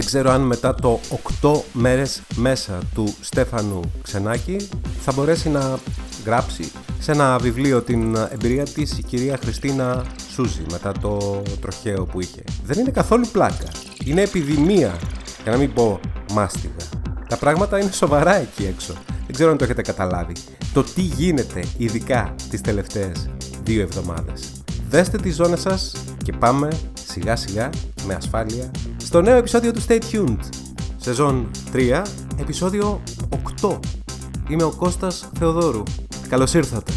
Δεν ξέρω αν μετά το 8 μέρες μέσα του Στέφανου Ξενάκη θα μπορέσει να γράψει σε ένα βιβλίο την εμπειρία της η κυρία Χριστίνα Σούζη μετά το τροχαίο που είχε. Δεν είναι καθόλου πλάκα. Είναι επιδημία, για να μην πω μάστιγα. Τα πράγματα είναι σοβαρά εκεί έξω. Δεν ξέρω αν το έχετε καταλάβει. Το τι γίνεται ειδικά τις τελευταίες δύο εβδομάδες. Δέστε τις ζώνες σας και πάμε σιγά σιγά με ασφάλεια στο νέο επεισόδιο του Stay Tuned. Σεζόν 3, επεισόδιο 8. Είμαι ο Κώστας Θεοδόρου. Καλώς ήρθατε.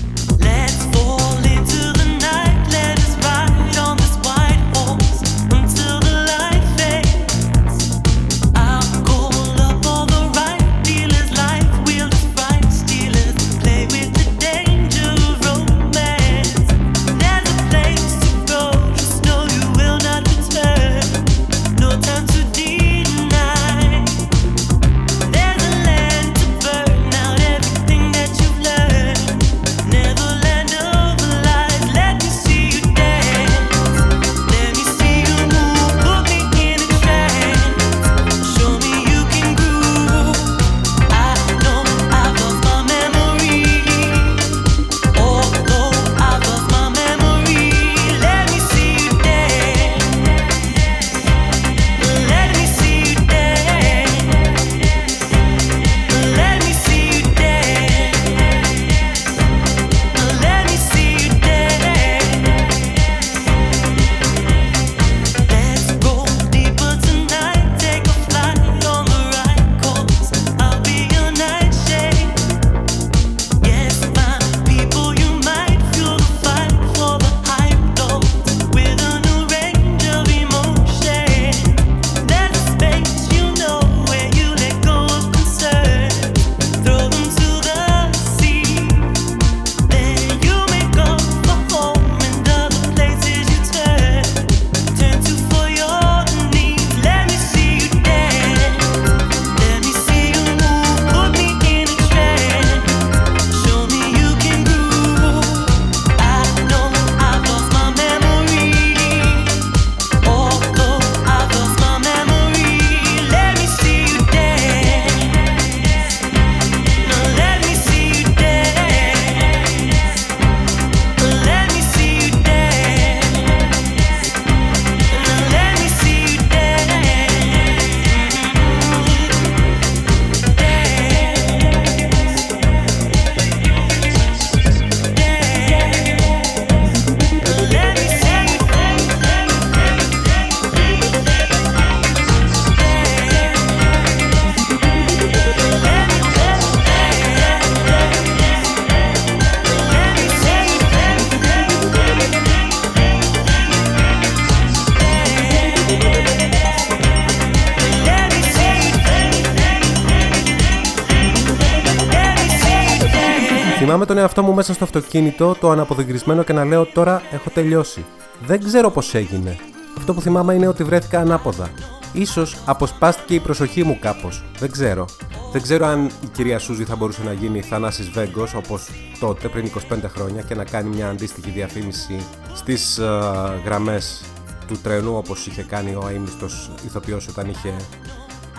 Τον εαυτό μου μέσα στο αυτοκίνητο, το αναποδογυρισμένο και να λέω τώρα έχω τελειώσει. Δεν ξέρω πώς έγινε. Αυτό που θυμάμαι είναι ότι βρέθηκα ανάποδα. Ίσως αποσπάστηκε η προσοχή μου κάπως. Δεν ξέρω. Δεν ξέρω αν η κυρία Σούζη θα μπορούσε να γίνει Θανάσης Βέγκος όπως τότε πριν 25 χρόνια και να κάνει μια αντίστοιχη διαφήμιση στις uh, γραμμές του τρένου όπως είχε κάνει ο αείμνηστος ηθοποιός όταν είχε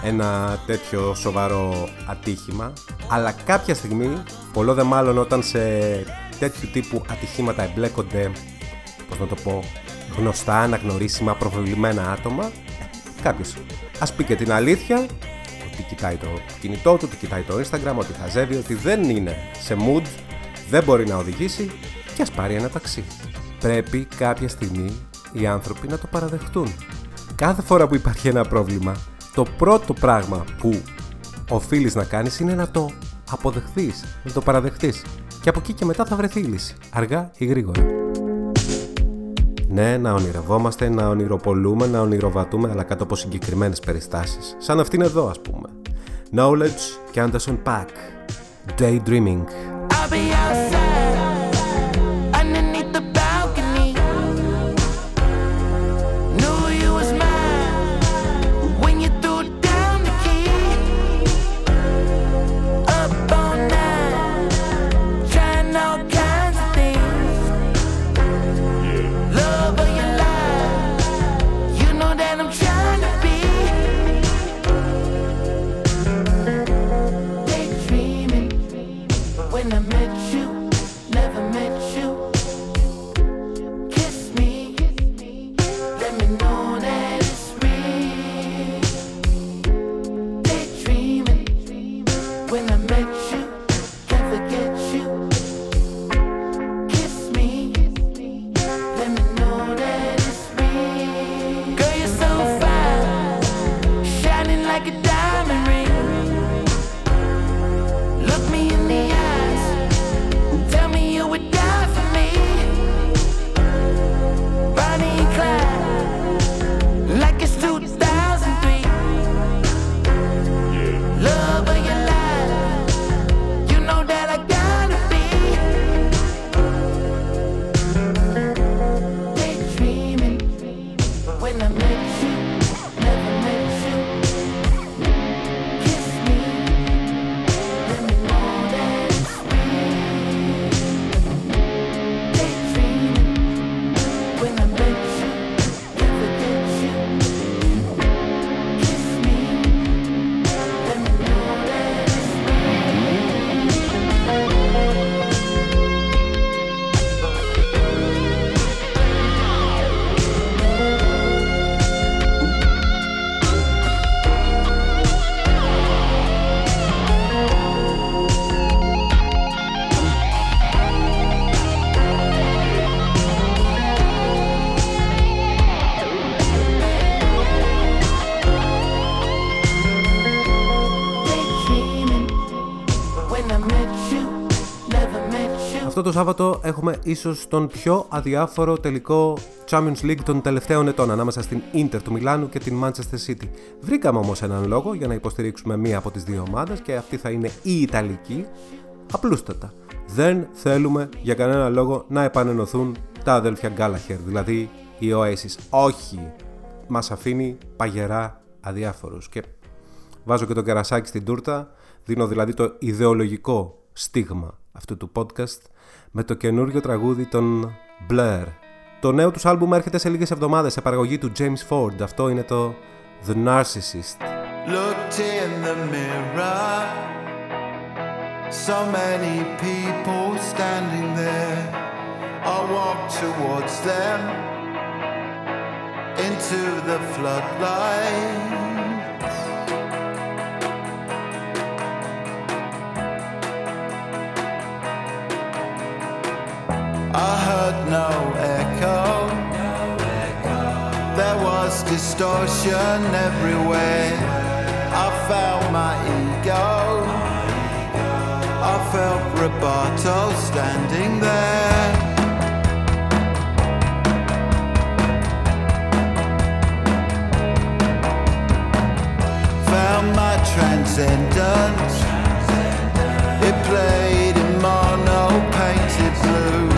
ένα τέτοιο σοβαρό ατύχημα αλλά κάποια στιγμή, πολλό δε μάλλον όταν σε τέτοιου τύπου ατυχήματα εμπλέκονται πώς να το πω, γνωστά, αναγνωρίσιμα, προβλημένα άτομα κάποιος ας πει και την αλήθεια ότι κοιτάει το κινητό του, ότι κοιτάει το Instagram, ότι χαζεύει, ότι δεν είναι σε mood, δεν μπορεί να οδηγήσει και ας πάρει ένα ταξί. Πρέπει κάποια στιγμή οι άνθρωποι να το παραδεχτούν. Κάθε φορά που υπάρχει ένα πρόβλημα, το πρώτο πράγμα που οφείλεις να κάνεις είναι να το αποδεχθείς, να το παραδεχτείς. Και από εκεί και μετά θα βρεθεί η λύση, αργά ή γρήγορα. Ναι, να ονειρευόμαστε, να ονειροπολούμε, να ονειροβατούμε, αλλά κάτω από συγκεκριμένες περιστάσεις. Σαν αυτήν εδώ, ας πούμε. Knowledge και Anderson Pack. Daydreaming. το Σάββατο έχουμε ίσως τον πιο αδιάφορο τελικό Champions League των τελευταίων ετών ανάμεσα στην Inter του Μιλάνου και την Manchester City. Βρήκαμε όμως έναν λόγο για να υποστηρίξουμε μία από τις δύο ομάδες και αυτή θα είναι η Ιταλική. Απλούστατα. Δεν θέλουμε για κανένα λόγο να επανενωθούν τα αδέλφια Γκάλαχερ, δηλαδή οι Oasis. Όχι. Μας αφήνει παγερά αδιάφορους. Και βάζω και το κερασάκι στην τούρτα. Δίνω δηλαδή το ιδεολογικό στίγμα αυτού του podcast με το καινούριο τραγούδι των Blur. Το νέο τους άλμπουμ έρχεται σε λίγες εβδομάδες σε παραγωγή του James Ford. Αυτό είναι το The Narcissist. Looked in the mirror So many people standing there I walked towards them Into the floodlight I heard no echo. There was distortion everywhere. I felt my ego. I felt Roboto standing there. Found my transcendence. It played in mono painted blue.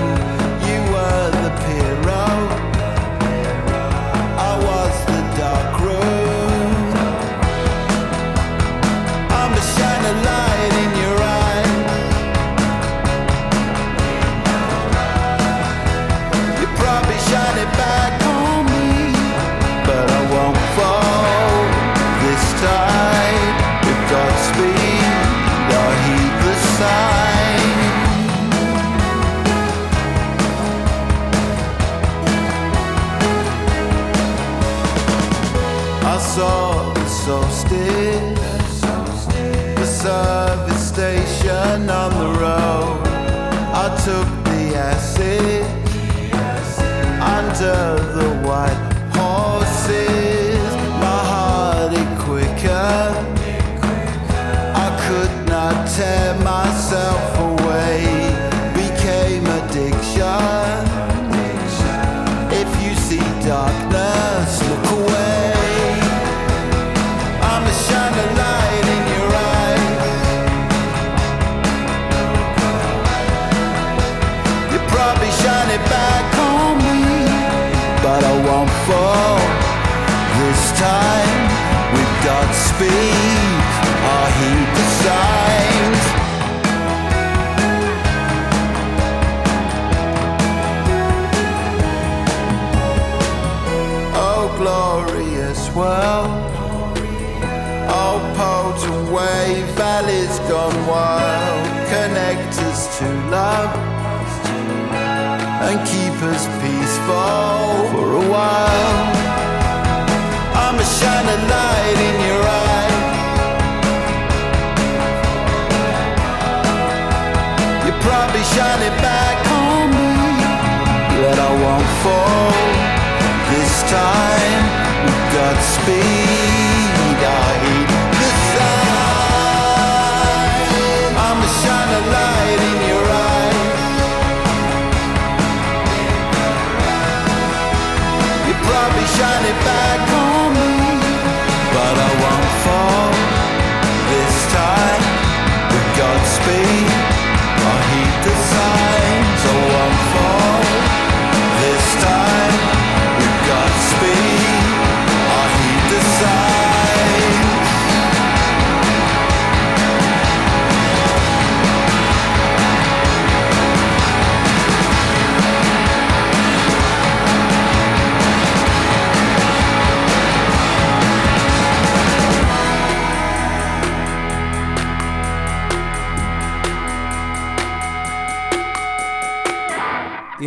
took the acid, the acid. under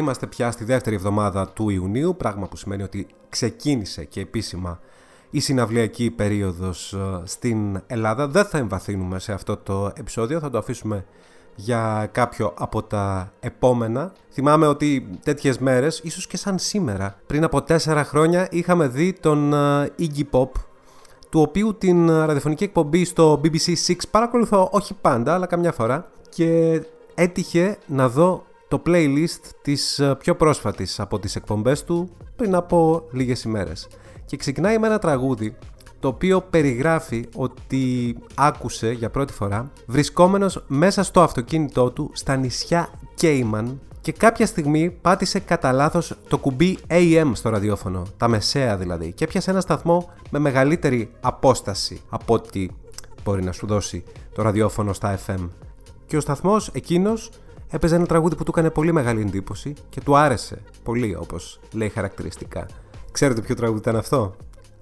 Είμαστε πια στη δεύτερη εβδομάδα του Ιουνίου, πράγμα που σημαίνει ότι ξεκίνησε και επίσημα η συναυλιακή περίοδος ε, στην Ελλάδα. Δεν θα εμβαθύνουμε σε αυτό το επεισόδιο, θα το αφήσουμε για κάποιο από τα επόμενα. Θυμάμαι ότι τέτοιες μέρες, ίσως και σαν σήμερα, πριν από τέσσερα χρόνια είχαμε δει τον ε, Iggy Pop του οποίου την ραδιοφωνική εκπομπή στο BBC 6 παρακολουθώ όχι πάντα αλλά καμιά φορά και έτυχε να δω το playlist της ε, πιο πρόσφατης από τις εκπομπές του πριν από λίγες ημέρες. Και ξεκινάει με ένα τραγούδι το οποίο περιγράφει ότι άκουσε για πρώτη φορά βρισκόμενος μέσα στο αυτοκίνητό του στα νησιά Cayman και κάποια στιγμή πάτησε κατά λάθος το κουμπί AM στο ραδιόφωνο, τα μεσαία δηλαδή, και έπιασε ένα σταθμό με μεγαλύτερη απόσταση από ό,τι μπορεί να σου δώσει το ραδιόφωνο στα FM. Και ο σταθμός εκείνος έπαιζε ένα τραγούδι που του έκανε πολύ μεγάλη εντύπωση και του άρεσε πολύ όπως λέει χαρακτηριστικά. Ξέρετε ποιο τραγούδι ήταν αυτό;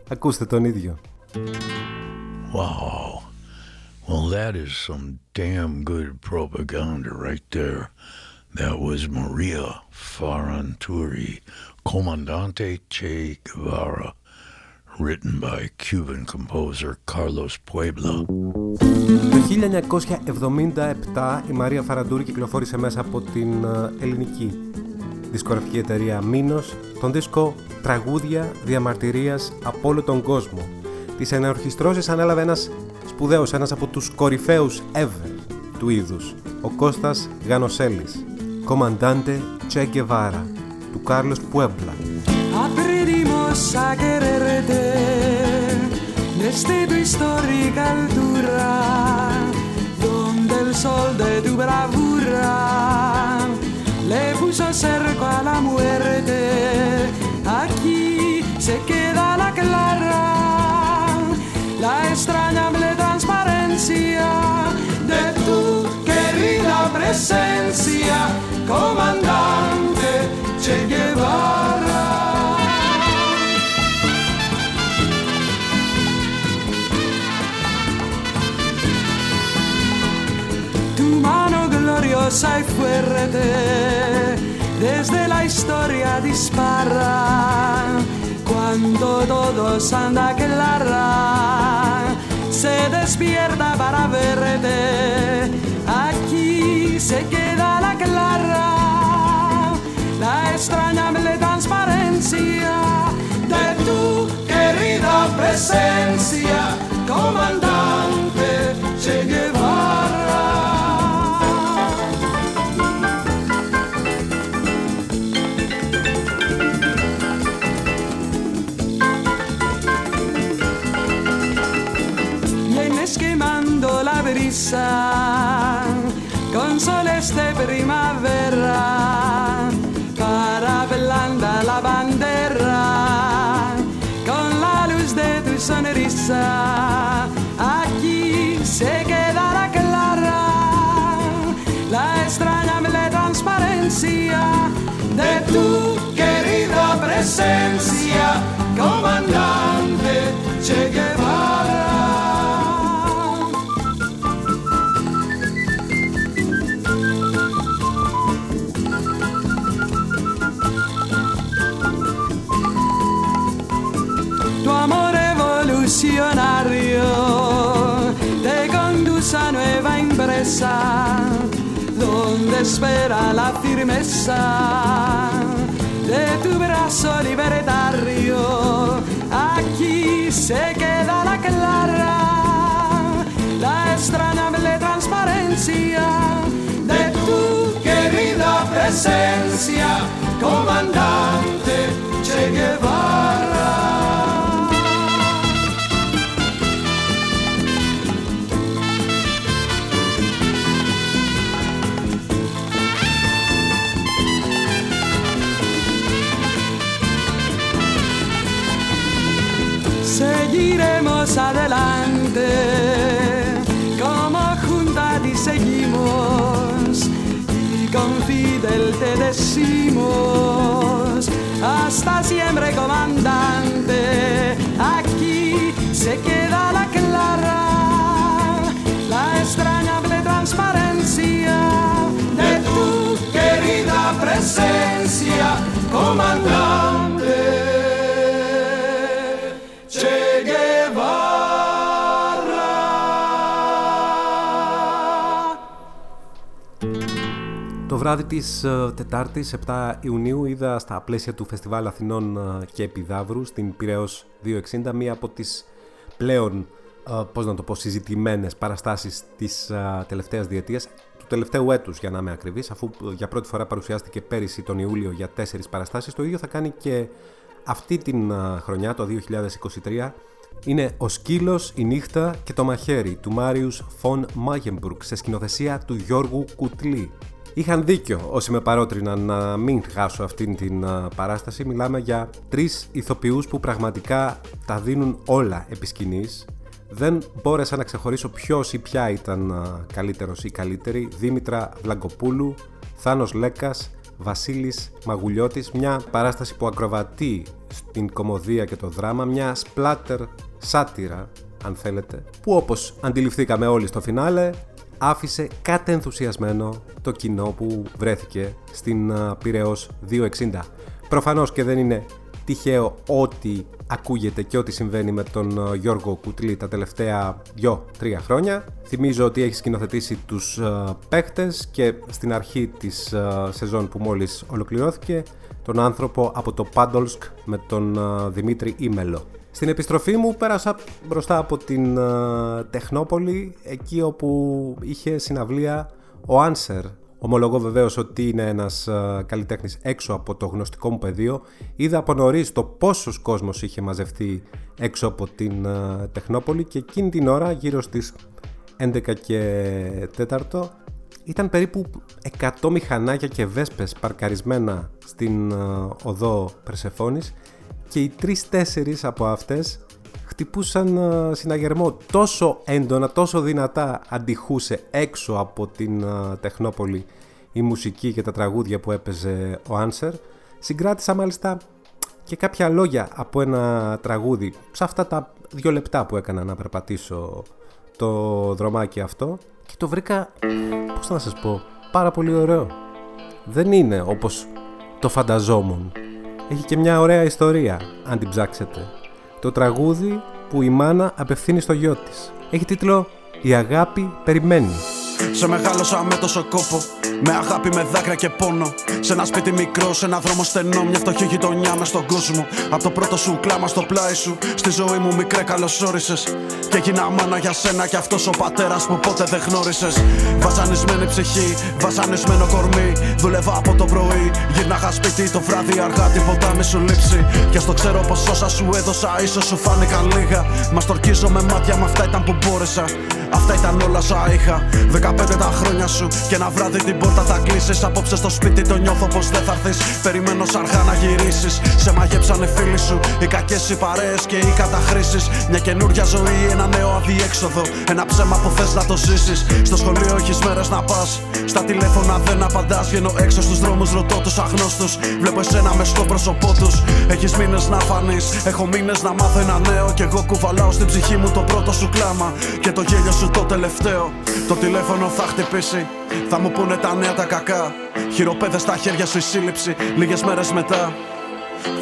Ακούστε τον ίδιο. Wow. Well, that is some damn good propaganda right there. That was Maria Faranturi, Comandante Che Guevara, written by Cuban composer Carlos Puebla. Το 1977 η Μαρία Φαραντούρη κυκλοφόρησε μέσα από την ε, ελληνική δισκογραφική εταιρεία Μίνος τον δίσκο «Τραγούδια διαμαρτυρίας από όλο τον κόσμο». Τις ενορχιστρώσεις ανέλαβε ένας σπουδαίος, ένας από τους κορυφαίους ever του είδους, ο Κώστας Γανοσέλης, «Κομαντάντε Che Guevara» του Κάρλος Πουέμπλα. Tu histórica altura, donde el sol de tu bravura le puso cerco a la muerte. Aquí se queda la clara, la extrañable transparencia de tu querida presencia, comandante Che Guevara. Gloriosa y fuerte, desde la historia dispara, cuando todos anda clara, se despierta para verte, aquí se queda la clara, la extrañable transparencia de tu querida presencia, comandante Che Guevara. Con soles de primavera para blanda la bandera con la luz de tu sonrisa aquí se quedará clara la extrañable transparencia de tu querida presencia donde espera la firmeza de tu brazo libertario. Aquí se queda la clara, la extrañable transparencia de tu querida presencia, comandante Che Guevara. Te decimos, hasta siempre comandante, aquí se queda la clara, la extrañable transparencia de tu querida presencia, comandante. Βράδυ της uh, Τετάρτης 7 Ιουνίου είδα στα πλαίσια του Φεστιβάλ Αθηνών uh, και Επιδαύρου στην Πυραιός 260 μία από τις πλέον uh, πώς να το πω, συζητημένες παραστάσεις της τελευταίας διετίας του τελευταίου έτους για να είμαι ακριβής αφού για πρώτη φορά παρουσιάστηκε πέρυσι τον Ιούλιο για τέσσερις παραστάσεις. Το ίδιο θα κάνει και αυτή την χρονιά το 2023 είναι «Ο σκύλος, η νύχτα και το μαχαίρι» του Μάριους Φον Μάγεμπουργκ σε σκηνοθεσία του Γιώργου Κουτλή Είχαν δίκιο όσοι με παρότριναν να μην χάσω αυτήν την παράσταση. Μιλάμε για τρεις ηθοποιούς που πραγματικά τα δίνουν όλα επί σκηνής. Δεν μπόρεσα να ξεχωρίσω ποιος ή ποια ήταν καλύτερος ή καλύτερη. Δήμητρα Βλαγκοπούλου, Θάνος Λέκας, Βασίλης Μαγουλιώτης. Μια παράσταση που ακροβατεί στην κομμωδία και το δράμα. Μια σπλάτερ σάτυρα αν θέλετε, που όπως αντιληφθήκαμε όλοι στο φινάλε άφησε κατενθουσιασμένο το κοινό που βρέθηκε στην Πυραιός 260. Προφανώς και δεν είναι τυχαίο ό,τι ακούγεται και ό,τι συμβαίνει με τον Γιώργο Κουτλή τα τελευταία 2-3 χρόνια. Θυμίζω ότι έχει σκηνοθετήσει τους παίχτες και στην αρχή της σεζόν που μόλις ολοκληρώθηκε τον άνθρωπο από το Πάντολσκ με τον Δημήτρη Ήμελο. Στην επιστροφή μου πέρασα μπροστά από την uh, Τεχνόπολη, εκεί όπου είχε συναυλία ο Άνσερ. Ομολογώ βεβαίως ότι είναι ένας uh, καλλιτέχνης έξω από το γνωστικό μου πεδίο. Είδα από νωρίς το πόσος κόσμος είχε μαζευτεί έξω από την uh, Τεχνόπολη και εκείνη την ώρα γύρω στις 11 και 4 ήταν περίπου 100 μηχανάκια και βέσπες παρκαρισμένα στην οδό Περσεφόνης και οι τρεις-τέσσερις από αυτές χτυπούσαν uh, συναγερμό τόσο έντονα, τόσο δυνατά αντιχούσε έξω από την Τεχνόπολη η μουσική και τα τραγούδια που έπαιζε ο Άνσερ. Συγκράτησα μάλιστα και κάποια λόγια από ένα τραγούδι σε αυτά τα δύο λεπτά που έκανα να περπατήσω το δρομάκι αυτό και το βρήκα, πώς να σας πω, πάρα πολύ ωραίο. Δεν είναι όπως το φανταζόμουν έχει και μια ωραία ιστορία, αν την ψάξετε. Το τραγούδι που η μάνα απευθύνει στο γιο της. Έχει τίτλο «Η αγάπη περιμένει». Σε μεγάλωσα με τόσο κόπο. Με αγάπη, με δάκρυα και πόνο. Σε ένα σπίτι μικρό, σε ένα δρόμο στενό. Μια φτωχή γειτονιά μες στον κόσμο. Από το πρώτο σου κλάμα στο πλάι σου. Στη ζωή μου μικρέ καλωσόρισες. Και έγινα μάνα για σένα κι αυτός ο πατέρας που ποτέ δεν γνώρισες. Βασανισμένη ψυχή, βασανισμένο κορμί. Δούλευα από το πρωί. Γύρναγα σπίτι το βράδυ αργά, τίποτα μη σου λείψει. Και στο ξέρω πως όσα σου έδωσα, ίσως σου φάνηκαν λίγα. Μα τορκίζω με μάτια, με αυτά ήταν που μπόρεσα. Αυτά ήταν όλα όσα είχα. 15 τα χρόνια σου και ένα βράδυ την πόρτα θα κλείσεις. Απόψε στο σπίτι το νιώθω πως δεν θα έρθεις. Περιμένω αργά να γυρίσεις. Σε μαγέψανε φίλοι σου. Οι κακές οι παρέες και οι καταχρήσεις. Μια καινούρια ζωή, ένα νέο αδιέξοδο. Ένα ψέμα που θες να το ζήσεις. Στο σχολείο έχεις μέρες να πας. Στα τηλέφωνα δεν απαντάς. Βγαίνω έξω στους δρόμους, ρωτώ τους αγνώστους. Βλέπω εσένα μες στο πρόσωπό τους. Έχεις μήνες να φανείς. Έχω μήνες να μάθω ένα νέο. Και εγώ κουβαλάω στην ψυχή μου το πρώτο σου κλάμα. Και το γέλιο σου το τελευταίο. Το τηλέφωνο θα χτυπήσει. Θα μου πούνε τα νέα τα κακά. Χειροπέδες στα χέρια σου η σύλληψη. Λίγες μέρες μετά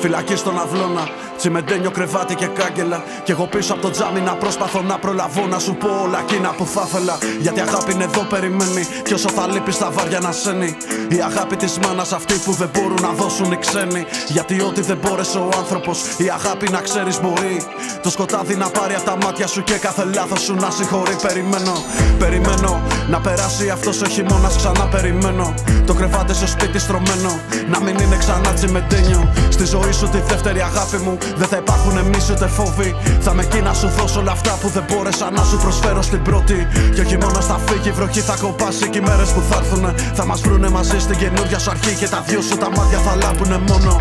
Φυλακή στον αυλώνα, τσιμεντένιο κρεβάτι και κάγκελα. Κι εγώ πίσω από το τζάμι να προσπαθώ να προλαβώ να σου πω όλα εκείνα που θα ήθελα. Γιατί αγάπη είναι εδώ περιμένει. Κι όσο θα λείπει στα βάρια να σένει. Η αγάπη της μάνας αυτή που δεν μπορούν να δώσουν οι ξένοι. Γιατί ό,τι δεν μπόρεσε ο άνθρωπος, η αγάπη να ξέρεις μπορεί. Το σκοτάδι να πάρει από τα μάτια σου και κάθε λάθος σου να συγχωρεί. Περιμένω, περιμένω να περάσει αυτός ο χειμώνας ξανά περιμένω. Το κρεβάτι στο σπίτι στρωμένο, να μην είναι ξανά τσιμεντένιο. Στη ζωή σου τη δεύτερη αγάπη μου δεν θα υπάρχουν εμείς ούτε φόβοι. Θα με εκεί να σου δώσω όλα αυτά που δεν μπόρεσα να σου προσφέρω στην πρώτη. Και ο χειμώνα θα φύγει, η βροχή θα κοπάσει και οι μέρες που θα έρθουν θα μας βρούνε μαζί στην καινούργια σου αρχή. Και τα δυο σου τα μάτια θα λάπουνε μόνο.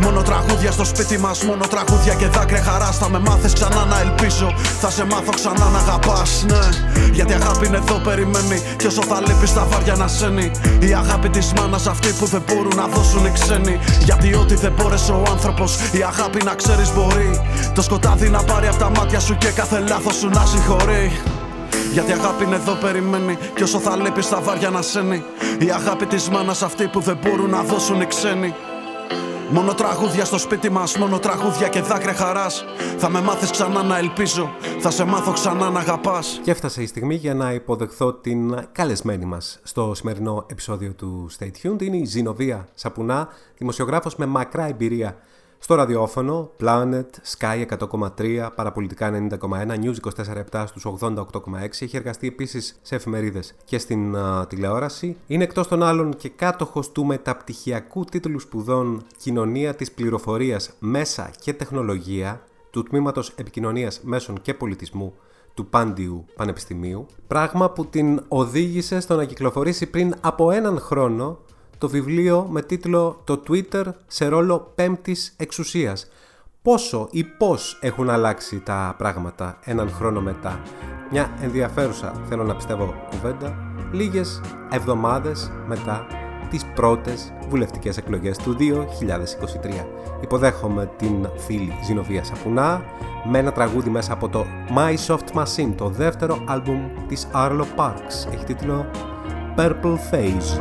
Μόνο τραγούδια στο σπίτι μας, μόνο τραγούδια και δάκρυα χαράς. Θα με μάθεις ξανά να ελπίζω. Θα σε μάθω ξανά να αγαπάς, ναι. Γιατί αγάπη είναι εδώ, περιμένει. Και όσο θα λείπεις τα βάρια να σένει. Η αγάπη της μάνας αυτή που δεν μπορούν να δώσουν οι ξένοι. Γιατί ό,τι δεν μπόρεσε ο άνθρωπος, η αγάπη να ξέρεις μπορεί. Το σκοτάδι να πάρει από τα μάτια σου και κάθε λάθος σου να συγχωρεί. Γιατί αγάπη είναι εδώ περιμένει Και όσο θα λείπεις στα βάρια να σένει Η αγάπη της μάνας αυτή που δεν μπορούν να δώσουν οι ξένοι Μόνο τραγούδια στο σπίτι μας, μόνο τραγούδια και δάκρυα χαράς. Θα με μάθεις ξανά να ελπίζω, θα σε μάθω ξανά να αγαπάς. Και έφτασε η στιγμή για να υποδεχθώ την καλεσμένη μας. Στο σημερινό επεισόδιο του Stay Tuned Είναι η Ζηνοβία Σαπουνά, δημοσιογράφος με μακρά εμπειρία στο ραδιόφωνο, Planet, Sky 100,3, Παραπολιτικά 90,1, News 24,7 στους 88,6. Έχει εργαστεί επίσης σε εφημερίδες και στην τηλεόραση. Είναι εκτός των άλλων και κάτοχος του μεταπτυχιακού τίτλου σπουδών Κοινωνία της Πληροφορίας Μέσα και Τεχνολογία του Τμήματος Επικοινωνίας Μέσων και Πολιτισμού του Πάντιου Πανεπιστημίου, πράγμα που την οδήγησε στο να κυκλοφορήσει πριν από έναν χρόνο το βιβλίο με τίτλο «Το Twitter σε ρόλο πέμπτης εξουσίας». Πόσο ή πώς έχουν αλλάξει τα πράγματα έναν χρόνο μετά. Μια ενδιαφέρουσα, θέλω να πιστεύω, κουβέντα, λίγες εβδομάδες μετά τις πρώτες βουλευτικές εκλογές του 2023. Υποδέχομαι την φίλη Ζηνοβία Σαπουνά με ένα τραγούδι μέσα από το My Soft Machine, το δεύτερο άλμπουμ της Arlo Parks. Έχει τίτλο Purple Face.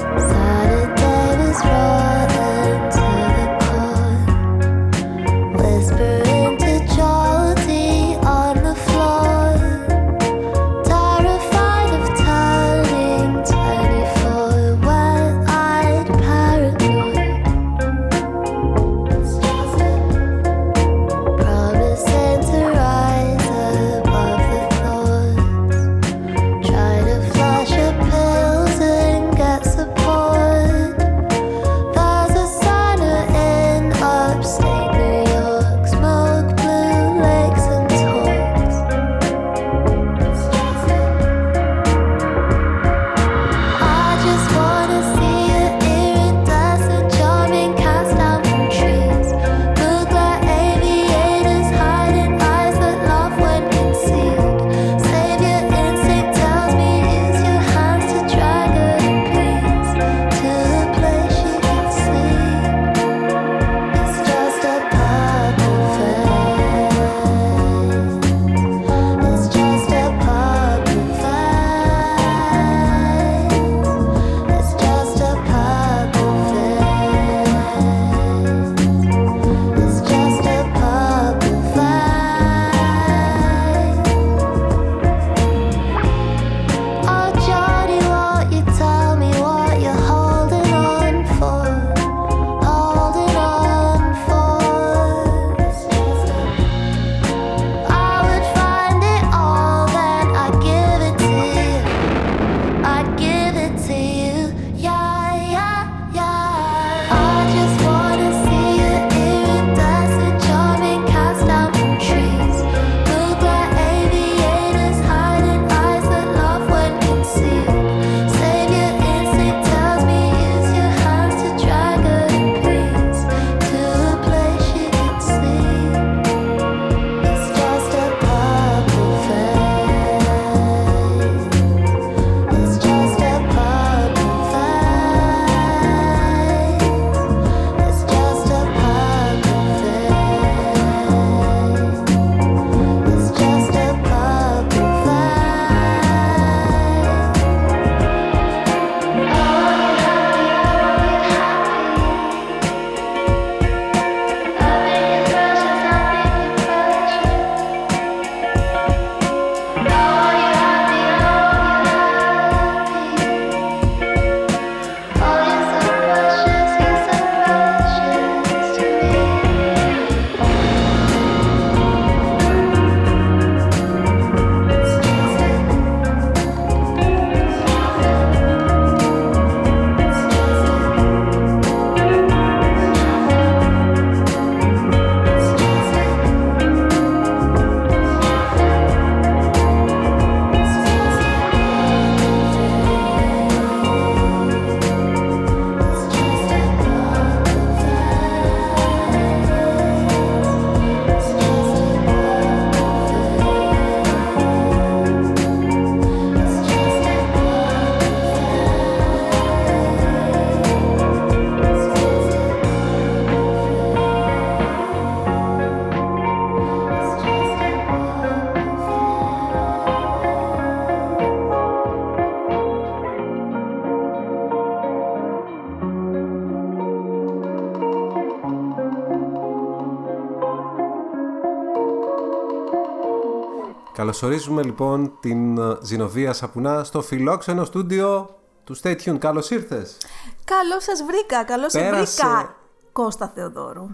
Καλωσορίζουμε λοιπόν την ε, Ζηνοβία Σαπουνά στο φιλόξενο στούντιο του Stay Tuned. Καλώς ήρθες. Καλώς σας βρήκα, καλώς σε Πέρασε. βρήκα. Κώστα Θεοδόρου.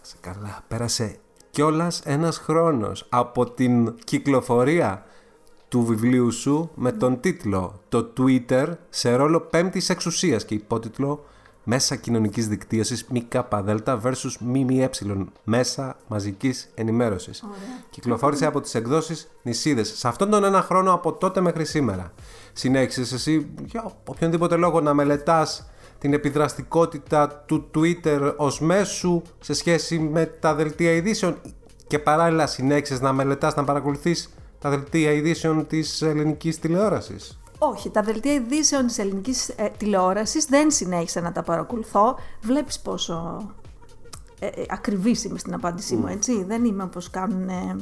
Σε καλά, πέρασε κιόλας ένας χρόνος από την κυκλοφορία του βιβλίου σου με τον τίτλο «Το Twitter σε ρόλο πέμπτης εξουσίας» και υπότιτλο «Μέσα κοινωνικής δικτύωσης ΜΚΔ versus ΜΜΕ Μέσα μαζικής ενημέρωσης». Κυκλοφόρησε από τις εκδόσεις Νησίδες. Σε αυτόν τον ένα χρόνο από τότε μέχρι σήμερα. Συνέχισες εσύ για οποιονδήποτε λόγο να μελετάς την επιδραστικότητα του Twitter ως μέσου σε σχέση με τα δελτία ειδήσεων και παράλληλα συνέχισες να μελετάς, να παρακολουθείς τα δελτία ειδήσεων της ελληνικής τηλεόρασης; Όχι, τα δελτία ειδήσεων της ελληνικής ε, τηλεόρασης δεν συνέχισα να τα παρακολουθώ. Βλέπεις πόσο ε, ε, ακριβής είμαι στην απάντησή μου, έτσι. Δεν είμαι όπως κάνουν ε,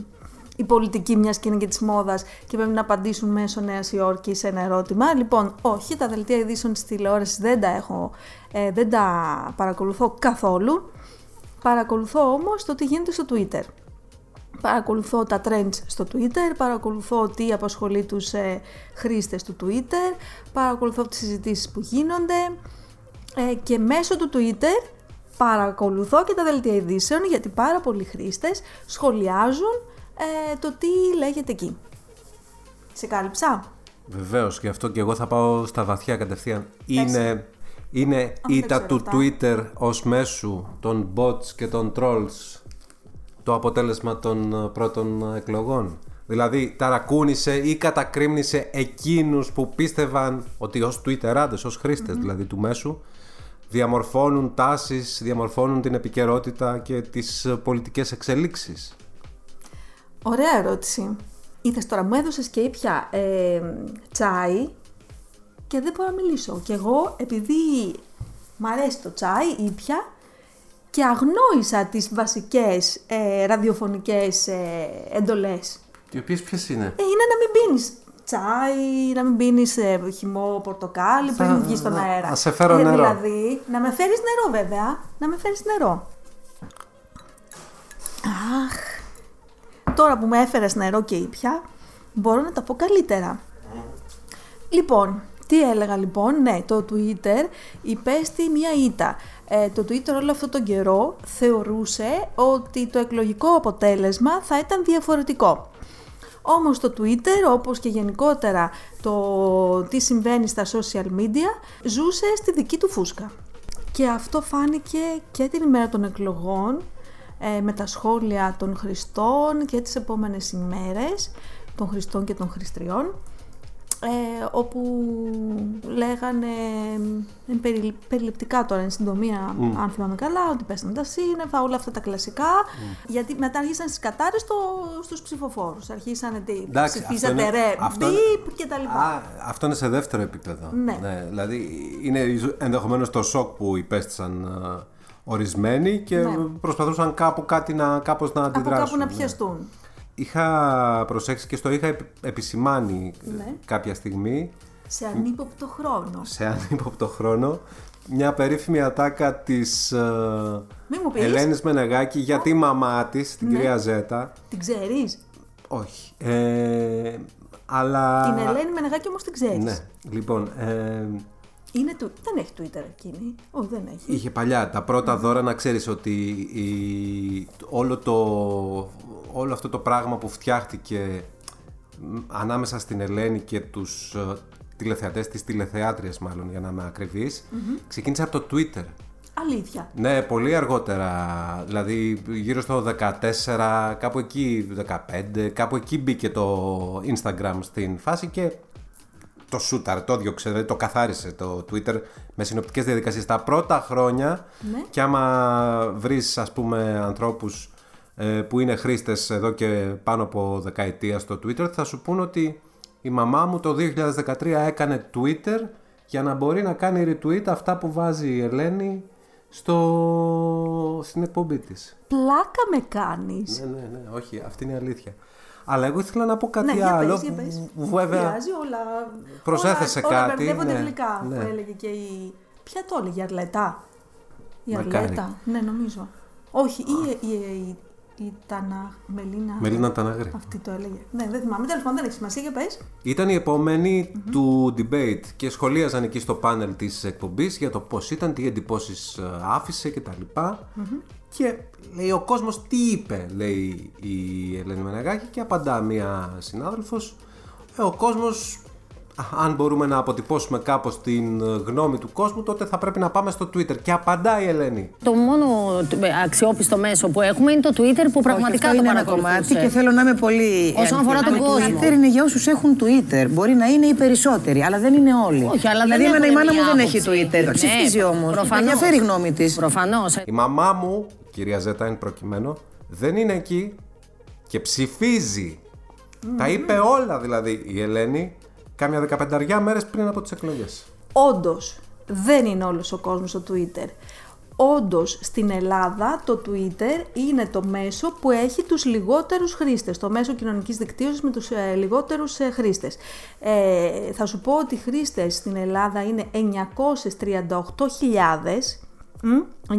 οι πολιτικοί μιας και είναι και της μόδας και πρέπει να απαντήσουν μέσω Νέας Υόρκης σε ένα ερώτημα. Λοιπόν, όχι, τα δελτία ειδήσεων της τηλεόρασης δεν τα έχω, ε, δεν τα παρακολουθώ καθόλου. Παρακολουθώ όμως το τι γίνεται στο Twitter. Παρακολουθώ τα trends στο Twitter, παρακολουθώ τι απασχολεί τους ε, χρήστες του Twitter, παρακολουθώ τις συζητήσεις που γίνονται ε, και μέσω του Twitter παρακολουθώ και τα δελτία ειδήσεων γιατί πάρα πολλοί χρήστες σχολιάζουν ε, το τι λέγεται εκεί. Σε κάλυψα; Βεβαίως, γι' αυτό και εγώ θα πάω στα βαθιά κατευθείαν. Είναι, είναι ήττα ξέρω του αυτά. Twitter ως μέσου των bots και των trolls το αποτέλεσμα των ε, πρώτων ε, εκλογών. Δηλαδή ταρακούνησε ή κατακρίμνησε εκείνους που πίστευαν ότι ως Twitterάδες, ως χρηστες δηλαδή του μέσου, διαμορφώνουν τάσεις, διαμορφώνουν την επικαιρότητα και τις ε, πολιτικές εξελίξεις. Ωραία ερώτηση. Είδες τώρα μου έδωσες και ήπια ε, τσάι και δεν μπορώ να μιλήσω. Και εγώ επειδή μ' αρέσει το τσάι ήπια και αγνόησα τις βασικές ε, ραδιοφωνικές ε, εντολές. Οι οποίες ποιες είναι; Ε, είναι να μην πίνεις τσάι, να μην πίνεις ε, χυμό πορτοκάλι Θα- πριν βγεις στον να- αέρα. να σε φέρω ε, νερό. Δηλαδή, να με φέρεις νερό βέβαια, να με φέρεις νερό. Αχ, τώρα που με έφερες νερό και ήπια, μπορώ να τα πω καλύτερα. Λοιπόν, τι έλεγα λοιπόν, ναι, το Twitter υπέστη μια ήττα. Ε, το Twitter όλο αυτόν τον καιρό θεωρούσε ότι το εκλογικό αποτέλεσμα θα ήταν διαφορετικό. Όμως το Twitter, όπως και γενικότερα το τι συμβαίνει στα social media, ζούσε στη δική του φούσκα. Και αυτό φάνηκε και την ημέρα των εκλογών, ε, με τα σχόλια των χρηστών και τις επόμενες ημέρες των χρηστών και των χρηστριών, ε, όπου λέγανε ε, περι- περιληπτικά τώρα, εν συντομία, αν θυμάμαι καλά, ότι πέσανε τα σύννεφα, όλα αυτά τα κλασικά. Γιατί μετά άρχισαν στις κατάρες στο, στους ψηφοφόρους. Αρχίσανε τι, Εντάξει, ψηφίσατε αυτό είναι- ρε, αυτό- μπιπ και τα λοιπά. Α, αυτό είναι σε δεύτερο επίπεδο. Ναι. δηλαδή είναι ενδεχομένως το σοκ που υπέστησαν ε, ορισμένοι και Ναι. προσπαθούσαν κάπου κάτι να, κάπως να Από αντιδράσουν. κάπου να ναι. Πιαστούν. Είχα προσέξει και στο είχα επι- επισημάνει ε, Ναι. κάποια στιγμή Σε ανύποπτο χρόνο. σε ανύποπτο χρόνο μια περίφημη ατάκα της ε, Μη μου πεις. Ελένης Μενεγάκη για τη μαμά της, την Ναι. κυρία Ζέτα. Την ξέρεις; Όχι. Ε, αλλά... Την Ελένη Μενεγάκη όμως την ξέρεις. Ναι. Λοιπόν, ε, Είναι του... Δεν έχει Twitter εκείνη. Όχι, δεν έχει. Είχε παλιά τα πρώτα δώρα να ξέρεις ότι η, όλο, το, όλο αυτό το πράγμα που φτιάχτηκε μ, ανάμεσα στην Ελένη και τους ε, τηλεθεατές, τις τηλεθεάτριες μάλλον για να είμαι ακριβής, ξεκίνησε από το Twitter. Αλήθεια. Ναι, πολύ αργότερα, δηλαδή γύρω στο 14, κάπου εκεί, 15, κάπου εκεί μπήκε το Instagram στην φάση και το σούταρ, το διώξε, δηλαδή το καθάρισε το Twitter με συνοπτικές διαδικασίες. Τα πρώτα χρόνια Ναι. και άμα βρεις ας πούμε ανθρώπους ε, που είναι χρήστες εδώ και πάνω από δεκαετία στο Twitter θα σου πούν ότι η μαμά μου το 2013 έκανε Twitter για να μπορεί να κάνει retweet αυτά που βάζει η Ελένη στο... στην εκπομπή της. Πλάκα με κάνεις. Ναι, ναι, ναι, όχι, αυτή είναι η αλήθεια. Αλλά εγώ ήθελα να πω κάτι ναι, για άλλο. πες, για πες. που Βέβαια. Πειράζει, όλα... Προσέθεσε όλα, κάτι, Όλα μπερδεύονται ναι, γλυκά, ναι. που έλεγε και η... Ποια το έλεγε, η Αρλετά; Η Μακάρι. Αρλέτα, ναι νομίζω. Όχι, ή, η, η, Η Τανα... Μελίνα. Μελίνα Ταναγρή. Αυτή το έλεγε. Ναι, δεν θυμάμαι. Τέλος πάντων, δεν έχει σημασία. Για πες. Ήταν η επομενη του debate και σχολίαζαν εκεί στο πάνελ της εκπομπής για το πώς ήταν, τι εντυπώσεις ε, άφησε κτλ. Και λέει ο κόσμος τι είπε, λέει η Ελένη Μενεγάκη και απαντά μία συνάδελφος. «Ε, ο κόσμος, α, αν μπορούμε να αποτυπώσουμε κάπως την ε, γνώμη του κόσμου, τότε θα πρέπει να πάμε στο Twitter. Και απαντάει η Ελένη. Το μόνο ε, αξιόπιστο μέσο που έχουμε είναι το Twitter που πραγματικά Όχι, αυτό το είναι ένα παρακολουθούσε. κομμάτι και θέλω να είμαι πολύ. Όσον αφορά τον Το κόσμο. Twitter είναι για όσους έχουν Twitter. Μπορεί να είναι οι περισσότεροι, αλλά δεν είναι όλοι. Όχι, αλλά δηλαδή, δεν εμένα η έχουν μάνα μου μια δεν έχει άποψη. Twitter. Ναι, Ψηφίζει όμως. προφανώς. ενδιαφέρει η γνώμη της. Προφανώς. Η μαμά μου, κυρία Ζέτα, είναι προκειμένο, δεν είναι εκεί και ψηφίζει. Τα είπε όλα δηλαδή η Ελένη κάμια δεκαπενταριά μέρες πριν από τις εκλογές. Όντως, δεν είναι όλος ο κόσμος στο Twitter. Όντως, στην Ελλάδα το Twitter είναι το μέσο που έχει τους λιγότερους χρήστες, το μέσο κοινωνικής δικτύωσης με τους ε, λιγότερους ε, χρήστες. Ε, θα σου πω ότι οι χρήστες στην Ελλάδα είναι 938.000, μ, 938.000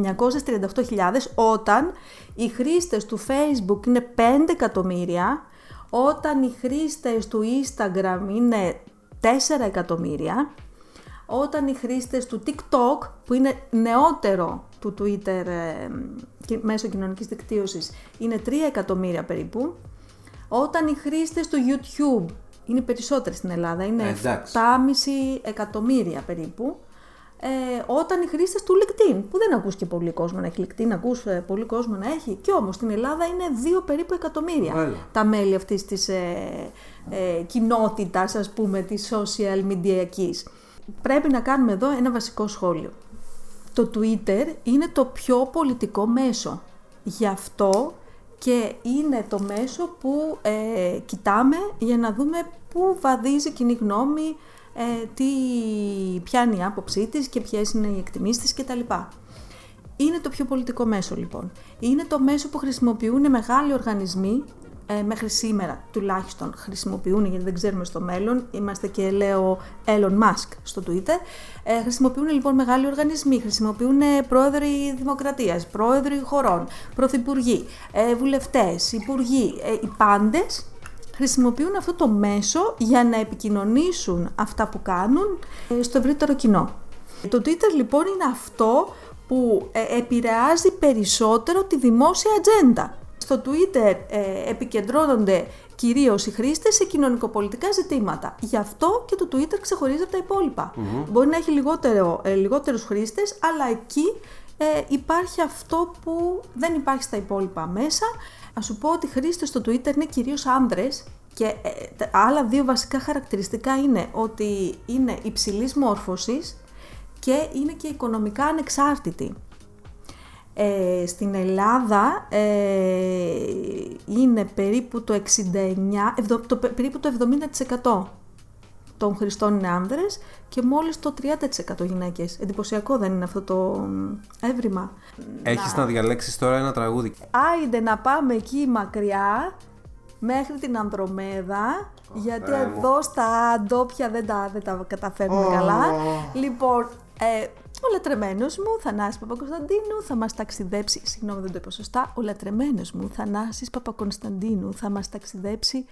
όταν οι χρήστες του Facebook είναι 5 εκατομμύρια, όταν οι χρήστες του Instagram είναι 4 εκατομμύρια, όταν οι χρήστες του TikTok, που είναι νεότερο του Twitter ε, και- μέσω κοινωνικής δικτύωσης, είναι 3 εκατομμύρια περίπου, όταν οι χρήστες του YouTube, είναι περισσότεροι στην Ελλάδα, είναι Ε, εντάξει. 7,5 εκατομμύρια περίπου, ε, όταν οι χρήστες του LinkedIn, που δεν ακούς και πολύ κόσμο να έχει LinkedIn, ακούς ε, πολύ κόσμο να έχει, και όμως στην Ελλάδα είναι 2 περίπου εκατομμύρια Έλα. τα μέλη αυτής της ε, ε, κοινότητας, ας πούμε, της social media Πρέπει να κάνουμε εδώ ένα βασικό σχόλιο. Το Twitter είναι το πιο πολιτικό μέσο. Γι' αυτό και είναι το μέσο που ε, κοιτάμε για να δούμε πού βαδίζει η κοινή γνώμη, ε, τι, ποια είναι η άποψή της και ποιες είναι οι εκτιμήσεις της κτλ. Είναι το πιο πολιτικό μέσο λοιπόν. Είναι το μέσο που χρησιμοποιούν μεγάλοι οργανισμοί, ε, μέχρι σήμερα τουλάχιστον χρησιμοποιούν, γιατί δεν ξέρουμε στο μέλλον, είμαστε και λέω Elon Musk στο Twitter, ε, χρησιμοποιούν λοιπόν μεγάλοι οργανισμοί, χρησιμοποιούν ε, πρόεδροι δημοκρατίας, πρόεδροι χωρών, πρωθυπουργοί, ε, βουλευτές, υπουργοί, ε, οι πάντες χρησιμοποιούν αυτό το μέσο για να επικοινωνήσουν αυτά που κάνουν ε, στο ευρύτερο κοινό. Το Twitter λοιπόν είναι αυτό που ε, επηρεάζει περισσότερο τη δημόσια ατζέντα. Στο Twitter ε, επικεντρώνονται κυρίως οι χρήστες σε κοινωνικοπολιτικά ζητήματα. Γι' αυτό και το Twitter ξεχωρίζει από τα υπόλοιπα. Μπορεί να έχει λιγότερο, ε, λιγότερους χρήστες, αλλά εκεί ε, υπάρχει αυτό που δεν υπάρχει στα υπόλοιπα μέσα. Α σου πω ότι οι χρήστες στο Twitter είναι κυρίως άνδρες και ε, τα άλλα δύο βασικά χαρακτηριστικά είναι ότι είναι υψηλής μόρφωσης και είναι και οικονομικά ανεξάρτητοι. Ε, στην Ελλάδα ε, είναι περίπου το 69, ευδο- το, πε- περίπου το 70% των χρηστών είναι άνδρες και μόλις το 30% γυναίκες. Εντυπωσιακό δεν είναι αυτό το μ, έβριμα. Έχεις να διαλέξεις τώρα ένα τραγούδι. Άιντε να πάμε εκεί μακριά μέχρι την Ανδρομέδα γιατί εδώ στα ντόπια δεν τα, δεν τα καταφέρνουμε καλά. Λοιπόν, ε, ο λατρεμένος μου Θανάσης Παπακωνσταντίνου θα μας ταξιδέψει, συγγνώμη δεν το είπα σωστά, ο λατρεμένος μου Θανάσης Παπακωνσταντίνου θα μας ταξιδέψει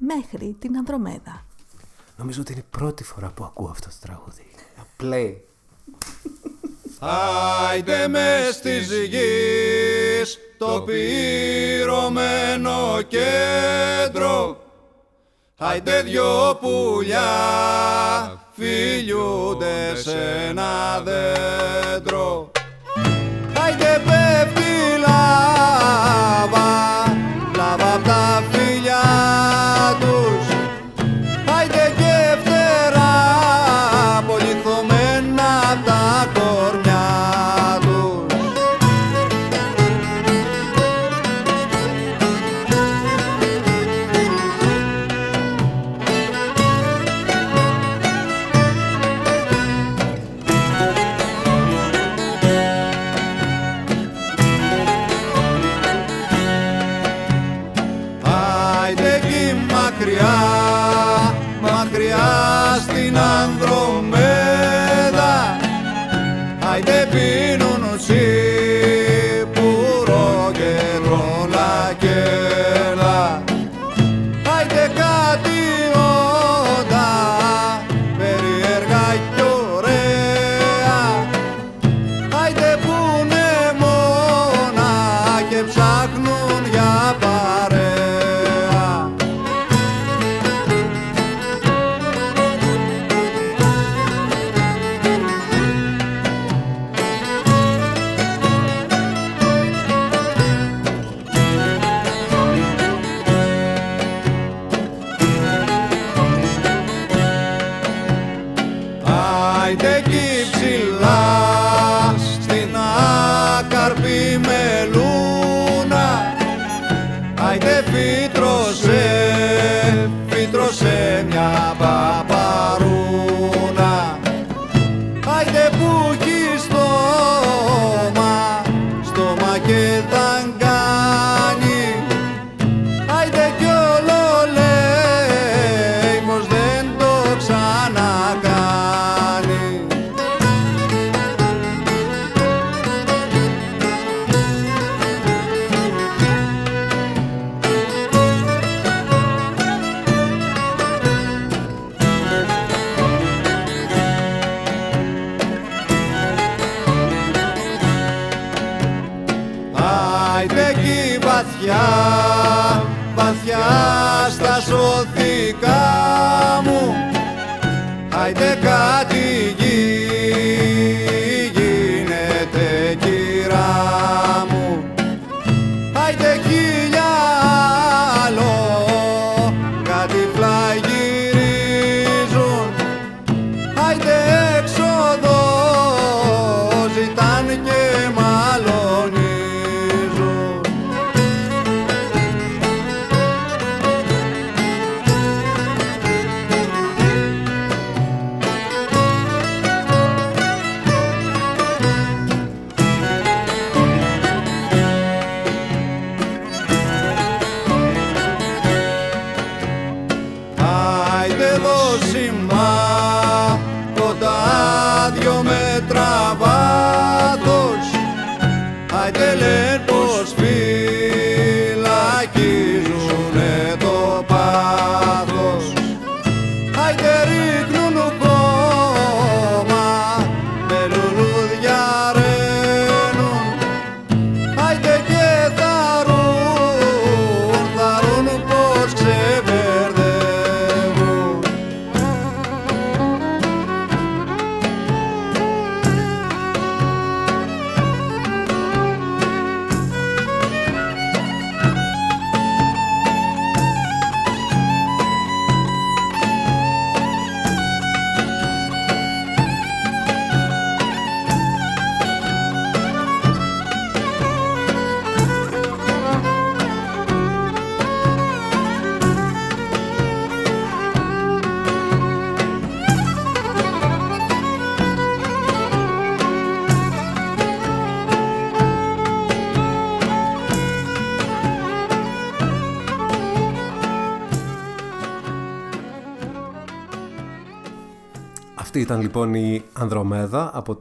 μέχρι την Ανδρομέδα. Νομίζω ότι είναι η πρώτη φορά που ακούω αυτός το τραγούδι. Play. Άιτε με της γης το πυρωμένο κέντρο Άιτε δυο πουλιά φιλιούνται σε ένα δέντρο Άιτε πέφτει λάβα, λάβα μακριά, μακριά στην Ανδρομέρα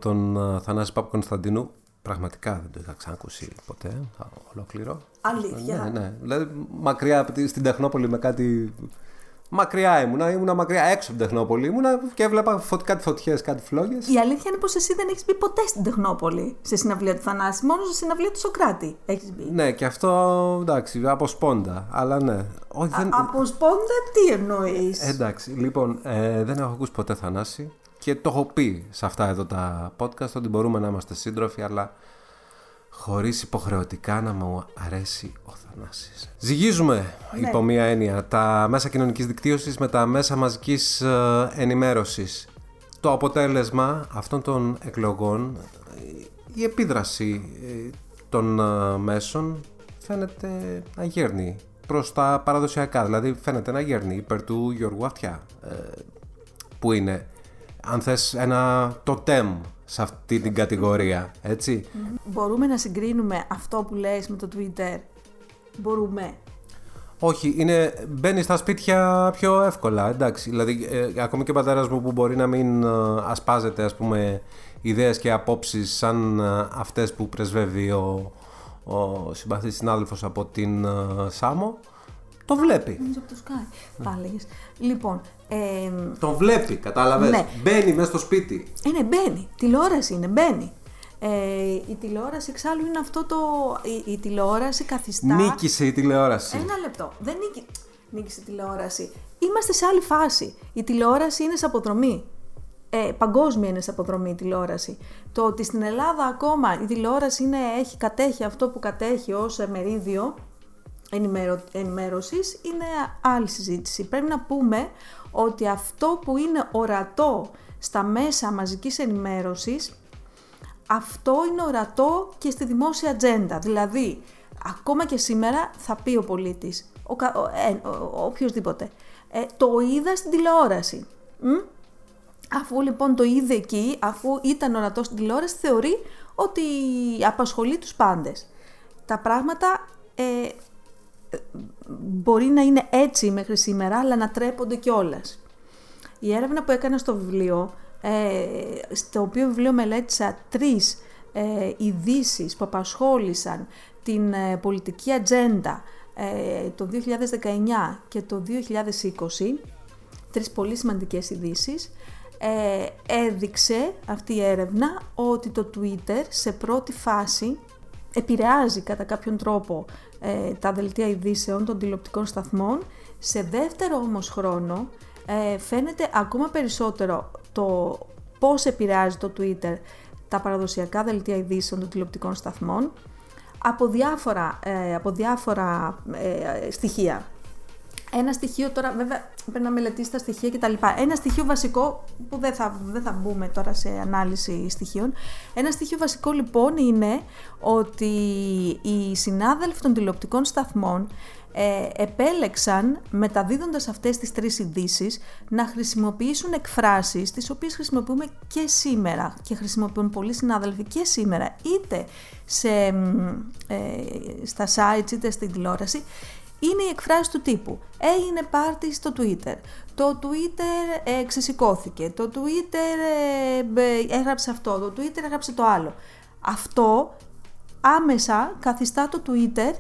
τον α, Θανάση Παπ Κωνσταντίνου. Πραγματικά δεν το είχα ξανακούσει ποτέ. α, Ολόκληρο. Αλήθεια; Ναι, ναι. Δηλαδή μακριά από τη- στην Τεχνόπολη με κάτι. Μακριά ήμουνα, ήμουνα μακριά έξω από την Τεχνόπολη. Ήμουνα και έβλεπα φωτ, κάτι φωτιές, κάτι φλόγες. Η αλήθεια είναι πως εσύ δεν έχεις μπει ποτέ στην Τεχνόπολη σε συναυλία του Θανάση, μόνο σε συναυλία του Σοκράτη έχεις μπει. Ναι, και αυτό εντάξει, από σπόντα. Αλλά ναι. Όχι, δεν... Από σπόντα τι εννοείς; Εντάξει, λοιπόν, ε, δεν έχω ακούσει ποτέ Θανάση και το έχω πει σε αυτά εδώ τα podcast ότι μπορούμε να είμαστε σύντροφοι, αλλά χωρίς υποχρεωτικά να μου αρέσει ο Θανάσης. Ζυγίζουμε, υπό μία έννοια, τα μέσα κοινωνικής δικτύωσης με τα μέσα μαζικής ε, ενημέρωσης. Το αποτέλεσμα αυτών των εκλογών, ε, η επίδραση ε, των ε, μέσων φαίνεται να γέρνει προς τα παραδοσιακά. Δηλαδή φαίνεται να γέρνει υπέρ του Γιώργου Αυτιά. ε, που είναι, αν θες, ένα τοτέμ σε αυτή την κατηγορία, έτσι. Μπορούμε να συγκρίνουμε αυτό που λες με το Twitter; Μπορούμε. Όχι, είναι, μπαίνεις στα σπίτια πιο εύκολα, εντάξει. Δηλαδή, ε, ακόμη και ο πατέρας μου που μπορεί να μην ε, ασπάζεται, ας πούμε, ιδέες και απόψεις σαν ε, αυτές που πρεσβεύει ο, ο συμπαθής συνάδελφος από την ε, Σάμο, το βλέπει. Νομίζω από το Sky. Θα έλεγες. Λοιπόν, ε, Το βλέπει, κατάλαβες. Ναι. Μπαίνει μέσα στο σπίτι. ε, ναι, μπαίνει. Τηλεόραση είναι, μπαίνει. Ε, η τηλεόραση εξάλλου είναι αυτό το. Η, η τηλεόραση καθιστά. Νίκησε η τηλεόραση. Ένα λεπτό. Δεν νίκη... νίκησε η τηλεόραση. Είμαστε σε άλλη φάση. Η τηλεόραση είναι σε αποδρομή. Ε, παγκόσμια είναι σε αποδρομή η τηλεόραση. Το ότι στην Ελλάδα ακόμα η τηλεόραση είναι, έχει κατέχει αυτό που κατέχει ως ε, μερίδιο ενημέρω, ενημέρωσης είναι άλλη συζήτηση. Πρέπει να πούμε ότι αυτό που είναι ορατό στα μέσα μαζικής ενημέρωσης, αυτό είναι ορατό και στη δημόσια ατζέντα. Δηλαδή, ακόμα και σήμερα θα πει ο πολίτης, ο, κα- ο, ε, ο- οποιοσδήποτε, ε, το είδα στην τηλεόραση. Μ; Αφού λοιπόν το είδε εκεί, αφού ήταν ορατό στην τηλεόραση, θεωρεί ότι απασχολεί τους πάντες. Τα πράγματα ε, ε, μπορεί να είναι έτσι μέχρι σήμερα, αλλά να τρέπονται κιόλας. Η έρευνα που έκανα στο βιβλίο, ε, στο οποίο βιβλίο μελέτησα τρεις ε, ειδήσεις που απασχόλησαν την ε, πολιτική ατζέντα ε, το 2019 και το 2020, τρεις πολύ σημαντικές ειδήσεις. Ε, έδειξε αυτή η έρευνα ότι το Twitter σε πρώτη φάση επηρεάζει κατά κάποιον τρόπο ε, τα δελτία ειδήσεων των τηλεοπτικών σταθμών. Σε δεύτερο όμως χρόνο ε, φαίνεται ακόμα περισσότερο το πώς επηρεάζει το Twitter τα παραδοσιακά δελτία ειδήσεων των τηλεοπτικών σταθμών από διάφορα, ε, από διάφορα ε, στοιχεία. Ένα στοιχείο τώρα, βέβαια, πρέπει να μελετήσει τα στοιχεία κτλ. Ένα στοιχείο βασικό, που δεν θα, δεν θα μπούμε τώρα σε ανάλυση στοιχείων. Ένα στοιχείο βασικό λοιπόν είναι ότι οι συνάδελφοι των τηλεοπτικών σταθμών ε, επέλεξαν, μεταδίδοντας αυτές τις τρεις ειδήσεις, να χρησιμοποιήσουν εκφράσεις τις οποίες χρησιμοποιούμε και σήμερα και χρησιμοποιούν πολλοί συνάδελφοι και σήμερα είτε σε, ε, στα sites είτε στην τηλεόραση είναι η εκφράση του τύπου έγινε πάρτι στο Twitter, το Twitter ε, ξεσηκώθηκε, το Twitter ε, έγραψε αυτό, το Twitter έγραψε το άλλο. Αυτό άμεσα καθιστά το Twitter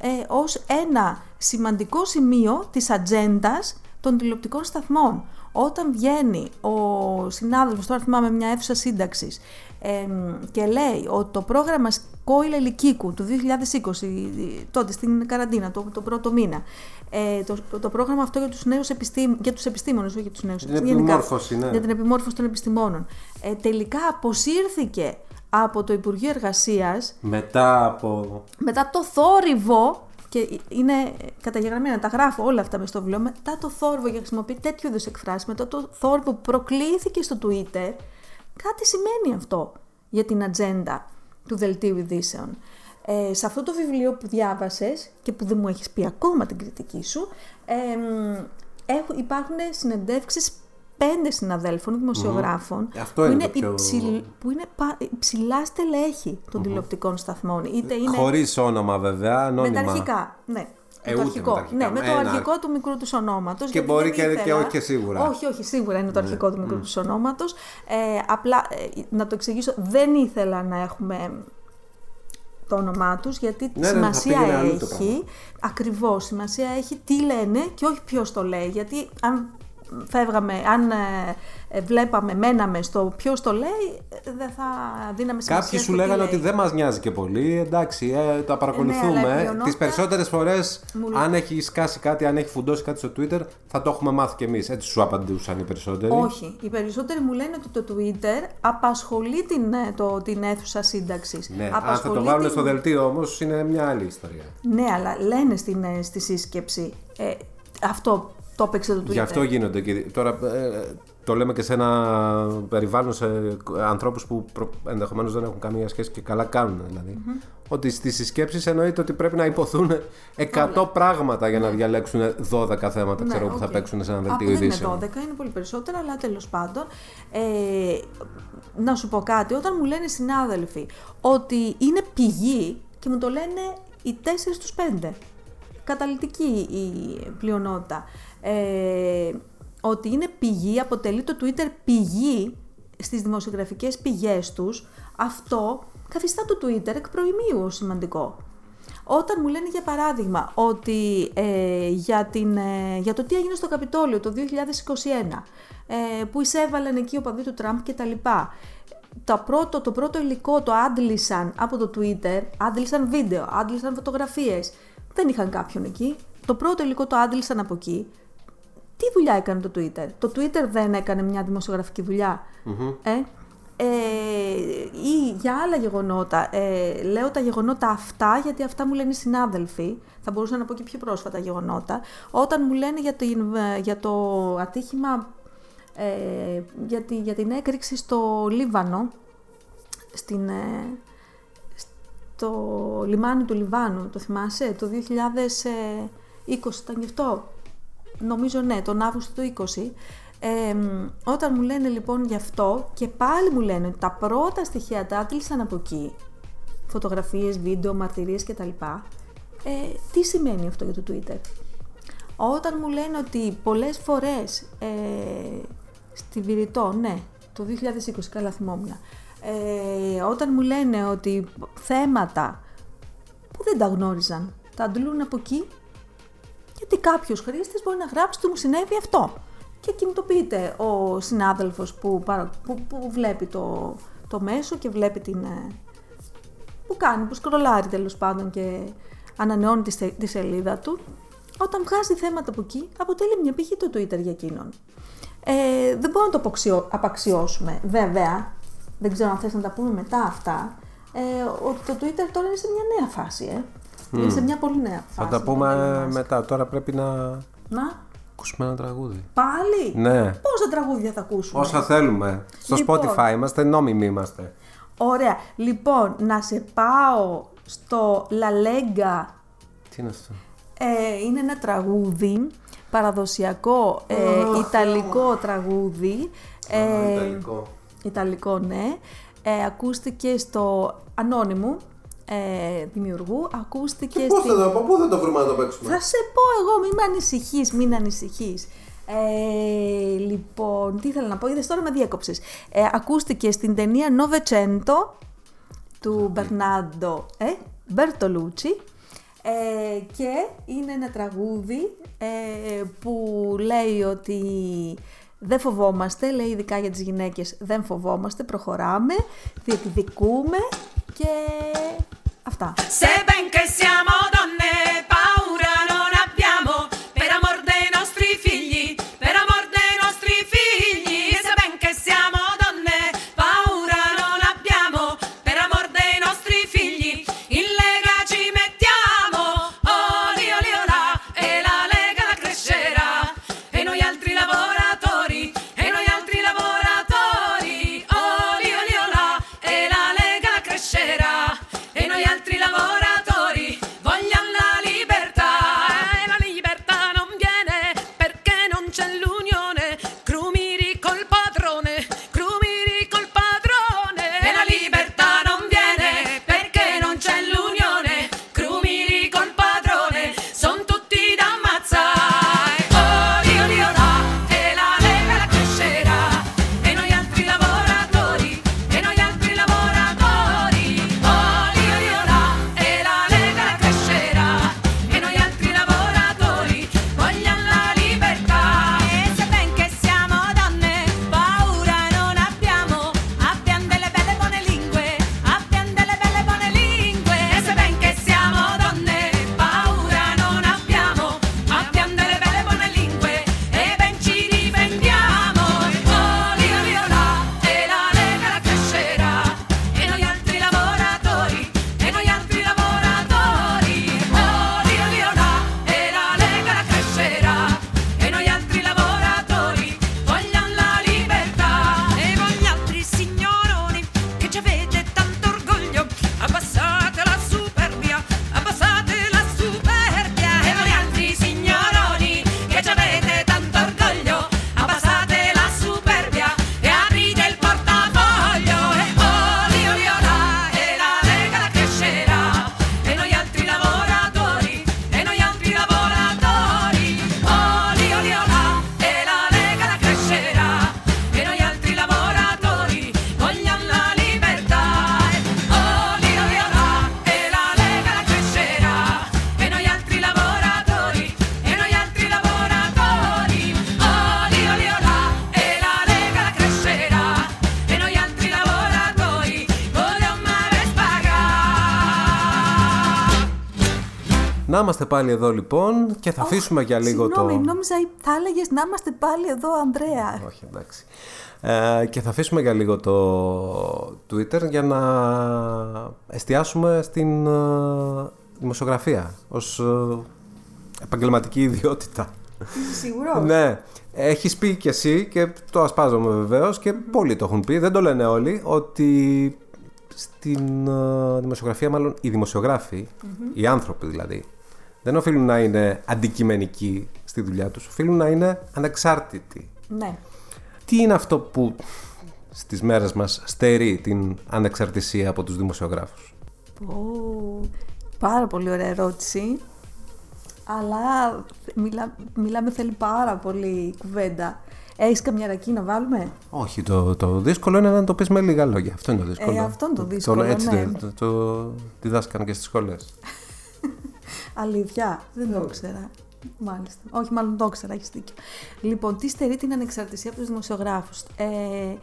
ε, ως ένα σημαντικό σημείο της ατζέντας των τηλεοπτικών σταθμών. Όταν βγαίνει ο συνάδελφος, τώρα θυμάμαι μια αίθουσα σύνταξης, ε, και λέει ότι το πρόγραμμα Σκόιλ Ελικίκου του 2020, τότε στην καραντίνα, το, το πρώτο μήνα, ε, το, το πρόγραμμα αυτό για τους νέους επιστήμ, για τους επιστήμονες, όχι για τους νέους Την επιστήμονες, επιμόρφωση, ναι. για την επιμόρφωση των επιστημόνων, ε, τελικά αποσύρθηκε από το Υπουργείο Εργασίας Μετά από. μετά το θόρυβο, και είναι καταγεγραμμένα, τα γράφω όλα αυτά μες στο βιβλίο, μετά το θόρυβο για να χρησιμοποιεί τέτοιου είδους εκφράσει, μετά το θόρυβο που προκλήθηκε στο Twitter, κάτι σημαίνει αυτό για την ατζέντα του δελτίου ειδήσεων. Ε, σε αυτό το βιβλίο που διάβασες και που δεν μου έχεις πει ακόμα την κριτική σου, ε, έχουν, υπάρχουν συνεντεύξεις πέντε συναδέλφων, δημοσιογράφων, Αυτό που, είναι είναι το πιο- υψηλ- που είναι πα- υψηλά στελέχη των τηλεοπτικών σταθμών. Είτε είναι Χωρί όνομα βέβαια, ανώνυμα. με τα αρχικά, ναι. Ε, με το ούτε αρχικό. με τα αρχικά. Ναι, με Με το ένα αρχικό του μικρού του ονόματος. Και μπορεί και- και όχι και σίγουρα. Ναι. Όχι, όχι, σίγουρα είναι το αρχικό του μικρού του ονόματος. Ε, απλά ε, να το εξηγήσω, δεν ήθελα να έχουμε το όνομά τους γιατί Ναι, ναι, θα σημασία πήγαινε αλλού το έχει ακριβώς σημασία έχει τι λένε και όχι ποιος το λέει γιατί αν φεύγαμε, αν ε, ε, βλέπαμε, μέναμε στο ποιος το λέει ε, δεν θα δίναμε σημασία Κάποιοι σου στο τι λέγανε λέει. ότι δεν μας νοιάζει και πολύ. Εντάξει, ε, τα Ναι, αλλά η παρακολουθούμε. πλειονότητα- Τις περισσότερες φορές, Μου λέ- αν έχει σκάσει κάτι, αν έχει φουντώσει κάτι στο Twitter, θα το έχουμε μάθει κι εμείς. Έτσι σου απαντούσαν οι περισσότεροι. Όχι. Οι περισσότεροι μου λένε ότι το Twitter απασχολεί την, ε, το, την αίθουσα σύνταξης. Ναι, αν θα το βάλουν στο δελτίο όμως, είναι μια άλλη ιστορία. Ναι, αλλά λένε στην, ε, στη σύσκεψη. Ε, αυτό το έπαιξε το Twitter. Γι' αυτό γίνονται και. Τώρα ε, το λέμε και σε ένα περιβάλλον σε ανθρώπους που προ... ενδεχομένως δεν έχουν καμία σχέση και καλά κάνουν δηλαδή. Ότι στις συσκέψεις εννοείται ότι πρέπει να υποθούν 100 πράγματα για να διαλέξουν 12 θέματα ξέρω, που θα Ναι, οκ. παίξουν σε ένα Α, δελτίο δεν είναι ειδήσεων. 12, είναι πολύ περισσότερα, αλλά τέλος πάντων. Ε, να σου πω κάτι, όταν μου λένε οι συνάδελφοι ότι είναι πηγή και μου το λένε οι 4 στους 5, καταλυτική η πλειονότητα, ε, ότι είναι πηγή, αποτελεί το Twitter πηγή στις δημοσιογραφικές πηγές τους, αυτό καθιστά το Twitter εκ προοιμίου σημαντικό. Όταν μου λένε για παράδειγμα ότι ε, για, την, ε, για το τι έγινε στο Καπιτόλιο το 2021 ε, που εισέβαλαν εκεί ο παδί του Τραμπ και τα λοιπά το πρώτο, το πρώτο υλικό το άντλησαν από το Twitter, άντλησαν βίντεο, άντλησαν φωτογραφίες δεν είχαν κάποιον εκεί το πρώτο υλικό το άντλησαν από εκεί τι δουλειά έκανε το Twitter; Το Twitter δεν έκανε μια δημοσιογραφική δουλειά. Ε, ε, ή για άλλα γεγονότα. Ε, λέω τα γεγονότα αυτά γιατί αυτά μου λένε οι συνάδελφοι. Θα μπορούσα να πω και πιο πρόσφατα γεγονότα. Όταν μου λένε για το, για το ατύχημα ε, για, τη- για την έκρηξη στο Λίβανο, στην, ε, στο λιμάνι του Λιβάνου, το θυμάσαι, το 2020 ήταν γι' αυτό. Νομίζω ναι, τον Αύγουστο του 20. Ε, μ, όταν μου λένε λοιπόν γι' αυτό και πάλι μου λένε ότι τα πρώτα στοιχεία τα άτλησαν από εκεί, φωτογραφίες, βίντεο, μαρτυρίες κτλ. Ε, τι σημαίνει αυτό για το Twitter; Όταν μου λένε ότι πολλές φορές ε, στη Βηρητό, ναι, το 2020, καλά θυμόμουν, ε, όταν μου λένε ότι θέματα που δεν τα γνώριζαν, τα αντλούν από εκεί, γιατί κάποιος χρήστης μπορεί να γράψει ότι μου συνέβη αυτό. Και κινητοποιείται ο συνάδελφος που, παρα- που, που βλέπει το, το μέσο και βλέπει την, ε, που κάνει, που σκρολάρει τέλος πάντων και ανανεώνει τη, στε- τη σελίδα του, όταν βγάζει θέματα από εκεί, αποτελεί μια πηγή το Twitter για εκείνον. Ε, δεν μπορούμε να το αποξιώ- απαξιώσουμε. Βέβαια, δεν ξέρω αν θες να τα πούμε μετά αυτά, ε, ότι το Twitter τώρα είναι σε μια νέα φάση, ε. Είναι σε μια πολύ νέα Θα φάση. τα για πούμε τον Elon Musk. μετά. Τώρα πρέπει να Να, ακούσουμε ένα τραγούδι. πάλι; Ναι. Πόσα τραγούδια θα ακούσουμε; Όσα θέλουμε. Στο Λοιπόν. Spotify είμαστε, νόμιμοι είμαστε. Ωραία. Λοιπόν, να σε πάω στο La Lega Τι είναι αυτό; Ε, είναι ένα τραγούδι, παραδοσιακό ε, ιταλικό τραγούδι. Ε, Ιταλικό. Ιταλικό, ναι. Ε, ακούστηκε στο ανώνυμο ε, δημιουργού, ακούστηκε Πώς στη... θα το, από πού θα το βρούμε να το παίξουμε; Θα σε πω εγώ, μην με ανησυχείς, μην ανησυχείς. Ε, λοιπόν, τι ήθελα να πω, είδες τώρα με διέκοψες. Ε, ακούστηκε στην ταινία Novecento του Μπερνάντο ε, Μπερτολούτσι ε, και είναι ένα τραγούδι ε, που λέει ότι δεν φοβόμαστε, λέει ειδικά για τις γυναίκες δεν φοβόμαστε, προχωράμε, διεκδικούμε και αυτά. Se είμαστε πάλι εδώ λοιπόν και θα αφήσουμε για λίγο Συγγνώμη, το. νόμιζα θα έλεγες να είμαστε πάλι εδώ, Ανδρέα. Όχι, εντάξει. Ε, και θα αφήσουμε για λίγο το Twitter για να εστιάσουμε στην ε, δημοσιογραφία ως ε, επαγγελματική ιδιότητα. Είσαι σίγουρος; Ναι. Έχεις πει κι εσύ και το ασπάζομαι βεβαίως και πολλοί το έχουν πει, δεν το λένε όλοι, ότι στην ε, δημοσιογραφία, μάλλον οι δημοσιογραφοι οι άνθρωποι δηλαδή, δεν οφείλουν να είναι αντικειμενικοί στη δουλειά τους, οφείλουν να είναι ανεξάρτητοι. Ναι. Τι είναι αυτό που στις μέρες μας στερεί την ανεξαρτησία από τους δημοσιογράφους; Πω, πάρα πολύ ωραία ερώτηση. Αλλά μιλά, μιλάμε θέλει πάρα πολύ κουβέντα. Έχεις καμιά ρακή να βάλουμε; Όχι, το, το δύσκολο είναι να το πεις με λίγα λόγια. Αυτό είναι το δύσκολο. Ε, αυτό είναι το δύσκολο, έτσι ναι. το, το, το διδάσκαν και στις σχολές. Αλήθεια, δεν το ήξερα. Μάλιστα. Όχι, μάλλον το ήξερα, έχεις δίκιο. Λοιπόν, τι στερεί την ανεξαρτησία από τους δημοσιογράφους; Ε,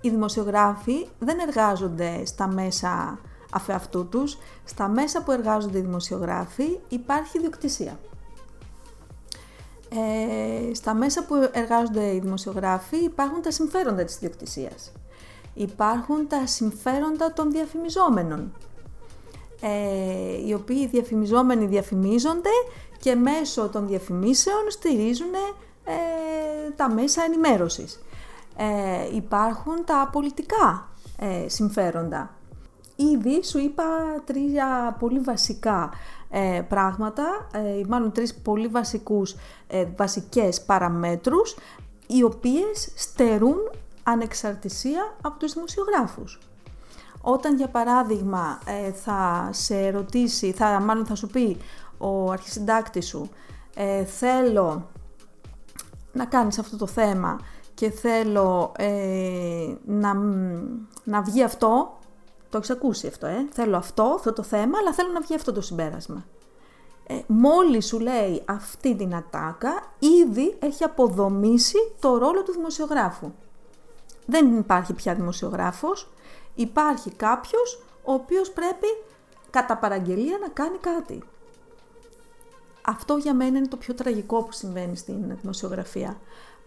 οι δημοσιογράφοι δεν εργάζονται στα μέσα αφεαυτού τους. Στα μέσα που εργάζονται οι δημοσιογράφοι υπάρχει ιδιοκτησία. Ε, στα μέσα που εργάζονται οι δημοσιογράφοι υπάρχουν τα συμφέροντα της ιδιοκτησίας. Υπάρχουν τα συμφέροντα των διαφημιζόμενων. Ε, οι οποίοι διαφημιζόμενοι διαφημίζονται και μέσω των διαφημίσεων στηρίζουν ε, τα μέσα ενημέρωσης. Ε, υπάρχουν τα πολιτικά ε, συμφέροντα. Ήδη σου είπα τρία πολύ βασικά ε, πράγματα, ε, μάλλον τρεις πολύ βασικούς, ε, βασικές παραμέτρους, οι οποίες στερούν ανεξαρτησία από τους δημοσιογράφους. Όταν για παράδειγμα ε, θα σε ρωτήσει, θα, μάλλον θα σου πει ο αρχισυντάκτης σου, ε, θέλω να κάνεις αυτό το θέμα και θέλω ε, να, να βγει αυτό, το έχεις ακούσει αυτό, ε, θέλω αυτό, αυτό το θέμα, αλλά θέλω να βγει αυτό το συμπέρασμα. Ε, μόλις σου λέει αυτή την ατάκα, ήδη έχει αποδομήσει το ρόλο του δημοσιογράφου. Δεν υπάρχει πια δημοσιογράφος, υπάρχει κάποιος ο οποίος πρέπει κατά παραγγελία να κάνει κάτι. Αυτό για μένα είναι το πιο τραγικό που συμβαίνει στην δημοσιογραφία.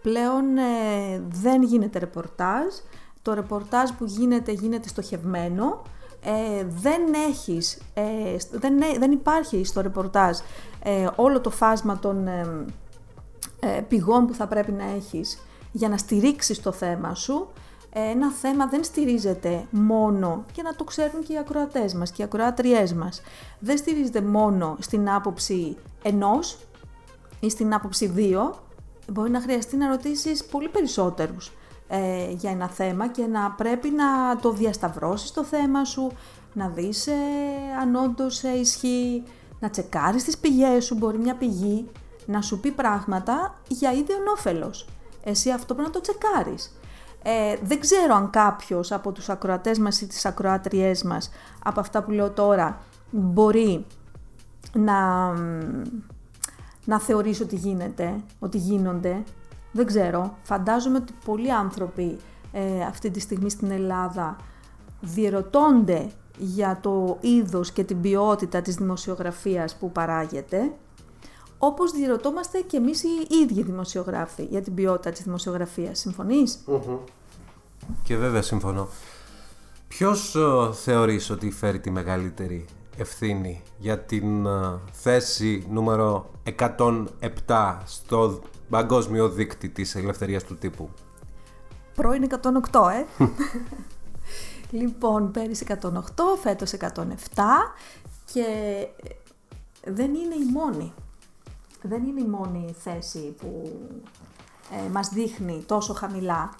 Πλέον ε, δεν γίνεται ρεπορτάζ, το ρεπορτάζ που γίνεται γίνεται στοχευμένο, ε, δεν, έχεις, ε, δεν, δεν υπάρχει στο ρεπορτάζ ε, όλο το φάσμα των ε, ε, πηγών που θα πρέπει να έχεις για να στηρίξεις το θέμα σου. Ένα θέμα δεν στηρίζεται μόνο, και να το ξέρουν και οι ακροατές μας και οι ακροατριές μας, δεν στηρίζεται μόνο στην άποψη ενός ή στην άποψη δύο, μπορεί να χρειαστεί να ρωτήσεις πολύ περισσότερους ε, για ένα θέμα και να πρέπει να το διασταυρώσεις το θέμα σου, να δεις ε, αν όντως ε, ισχύει, να τσεκάρεις τις πηγές σου, μπορεί μια πηγή να σου πει πράγματα για ίδιον όφελος. Εσύ αυτό πρέπει να το τσεκάρεις. Ε, δεν ξέρω αν κάποιος από τους ακροατές μας ή τις ακροάτριές μας, από αυτά που λέω τώρα, μπορεί να, να θεωρήσει ότι γίνεται, ότι γίνονται. Δεν ξέρω. Φαντάζομαι ότι πολλοί άνθρωποι ε, αυτή τη στιγμή στην Ελλάδα διερωτώνται για το είδος και την ποιότητα της δημοσιογραφίας που παράγεται, όπως διερωτόμαστε και εμείς οι ίδιοι δημοσιογράφοι για την ποιότητα της δημοσιογραφίας. Συμφωνείς; Και βέβαια συμφωνώ. Ποιος ε, θεωρείς ότι φέρει τη μεγαλύτερη ευθύνη για την ε, θέση νούμερο 107 στο παγκόσμιο δίκτυ της ελευθερίας του τύπου; Πρώην 108, ε! λοιπόν, πέρυσι 108, φέτος 107 και δεν είναι η μόνη. Δεν είναι η μόνη θέση που ε, μας δείχνει τόσο χαμηλά.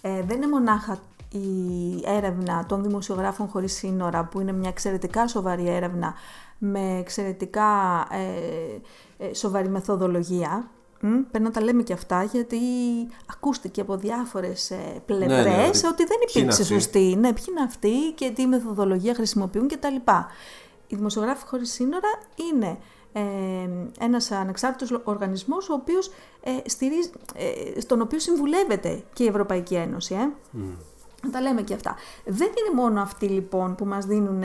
Ε, δεν είναι μονάχα η έρευνα των δημοσιογράφων χωρίς σύνορα που είναι μια εξαιρετικά σοβαρή έρευνα με εξαιρετικά ε, ε, σοβαρή μεθοδολογία. Μ, Πρέπει να τα λέμε και αυτά γιατί ακούστηκε από διάφορες ε, πλευρές Ναι, ναι, ότι ότι δεν ποιοι είναι υπήρξε αυτοί; σωστή. Ναι, ποιοι είναι αυτοί και τι μεθοδολογία χρησιμοποιούν κτλ. Οι δημοσιογράφοι χωρίς σύνορα είναι ε, ένας ανεξάρτητος οργανισμός ο οποίος, ε, στηρίζει, ε, στον οποίο συμβουλεύεται και η Ευρωπαϊκή Ένωση. Ε. Να τα λέμε και αυτά. Δεν είναι μόνο αυτοί λοιπόν που μας δίνουν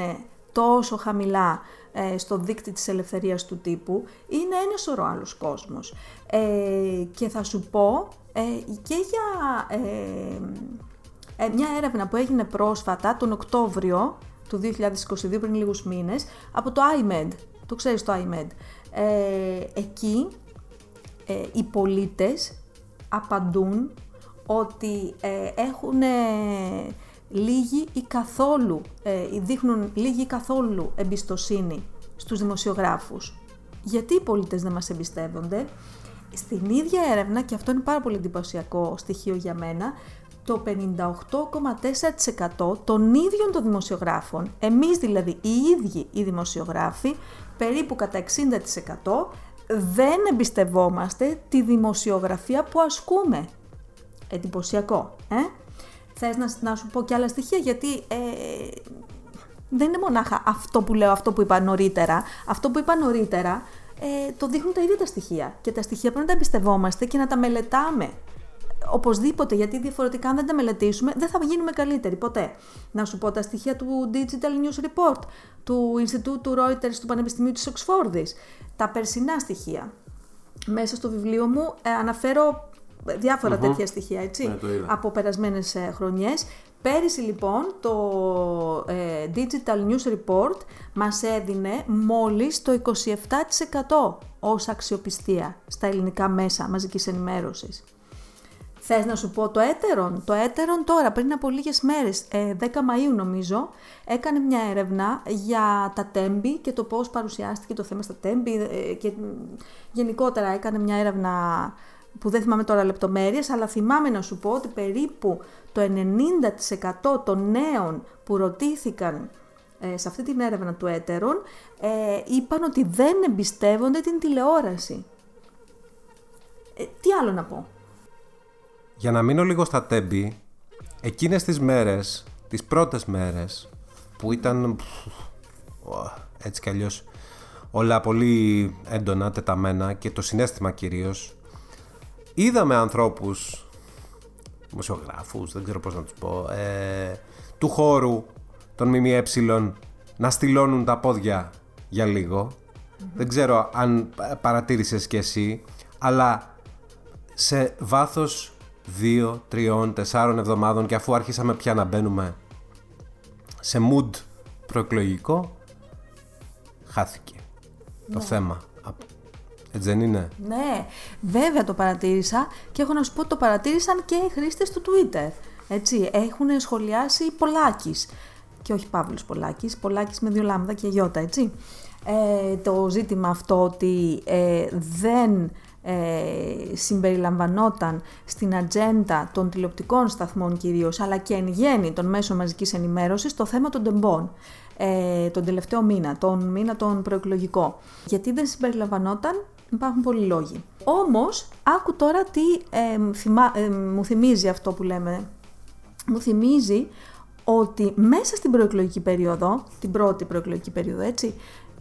τόσο χαμηλά ε, στο δίκτυ της ελευθερίας του τύπου, είναι ένα σωρό άλλος κόσμος. Ε, και θα σου πω ε, και για ε, ε, μια έρευνα που έγινε πρόσφατα τον Οκτώβριο του 2022, πριν λίγους μήνες, από το IMED. Το ξέρεις το IMED. Ε, εκεί ε, οι πολίτες απαντούν ότι ε, έχουν ε, λίγη ή καθόλου, ε, δείχνουν λίγη ή καθόλου εμπιστοσύνη στους δημοσιογράφους. Γιατί οι πολίτες δεν μας εμπιστεύονται; Στην ίδια έρευνα, και αυτό είναι πάρα πολύ εντυπωσιακό στοιχείο για μένα, το 58,4% των ίδιων των δημοσιογράφων, εμείς δηλαδή οι ίδιοι οι δημοσιογράφοι, περίπου κατά 60% δεν εμπιστευόμαστε τη δημοσιογραφία που ασκούμε. Εντυπωσιακό, ε; Θες να, να σου πω και άλλα στοιχεία, γιατί ε, δεν είναι μονάχα αυτό που λέω, αυτό που είπα νωρίτερα. Αυτό που είπα νωρίτερα ε, το δείχνουν τα ίδια τα στοιχεία. Και τα στοιχεία πρέπει να τα εμπιστευόμαστε και να τα μελετάμε. Οπωσδήποτε, γιατί διαφορετικά αν δεν τα μελετήσουμε δεν θα γίνουμε καλύτεροι ποτέ. Να σου πω τα στοιχεία του Digital News Report, του Ινστιτούτου Reuters του Πανεπιστημίου της Οξφόρδης, τα περσινά στοιχεία. Μέσα στο βιβλίο μου ε, αναφέρω διάφορα τέτοια στοιχεία, έτσι, Ναι, το είδα. από περασμένες ε, χρονιές. Πέρυσι λοιπόν το ε, Digital News Report μας έδινε μόλις το 27% ως αξιοπιστία στα ελληνικά μέσα μαζικής ενημέρωσης. Θες να σου πω το έτερον; Το έτερον τώρα πριν από λίγες μέρες, ε, 10 Μαΐου νομίζω, έκανε μια έρευνα για τα τέμπη και το πώς παρουσιάστηκε το θέμα στα τέμπη ε, και μ, γενικότερα έκανε μια έρευνα που δεν θυμάμαι τώρα λεπτομέρειες, αλλά θυμάμαι να σου πω ότι περίπου το 90% των νέων που ρωτήθηκαν ε, σε αυτή την έρευνα του έτερον ε, είπαν ότι δεν εμπιστεύονται την τηλεόραση. Ε, τι άλλο να πω; Για να μείνω λίγο στα τέμπη, εκείνες τις μέρες, τις πρώτες μέρες, που ήταν πφ, ουα, έτσι κι αλλιώς όλα πολύ έντονα, τεταμένα και το συνέστημα κυρίως, είδαμε ανθρώπους, δημοσιογράφους, δεν ξέρω πώς να τους πω, ε, του χώρου των ΜΜΕ να στυλώνουν τα πόδια για λιγο Δεν ξέρω αν ε, παρατήρησες κι εσύ, αλλά σε βάθος δύο, τριών, τεσσάρων εβδομάδων και αφού άρχισαμε πια να μπαίνουμε σε mood προεκλογικό, χάθηκε το θέμα. Από- Έτσι δεν είναι; Ναι, βέβαια το παρατήρησα και έχω να σου πω ότι το παρατήρησαν και οι χρήστες του Twitter. Έτσι, έχουν σχολιάσει Πολάκης και όχι Παύλος Πολάκης, Πολάκης με δύο λάμδα και γιώτα, έτσι. Ε, το ζήτημα αυτό ότι ε, δεν ε, συμπεριλαμβανόταν στην ατζέντα των τηλεοπτικών σταθμών κυρίως, αλλά και εν γέννη των μέσων μαζικής ενημέρωσης, το θέμα των τεμπών ε, τον τελευταίο μήνα, τον μήνα τον προεκλογικό. Γιατί δεν συμπεριλαμβανόταν, υπάρχουν πολλοί λόγοι. Όμως, άκου τώρα τι ε, θυμά- ε, μου θυμίζει αυτό που λέμε. Μου θυμίζει ότι μέσα στην προεκλογική περίοδο, την πρώτη προεκλογική περίοδο, έτσι,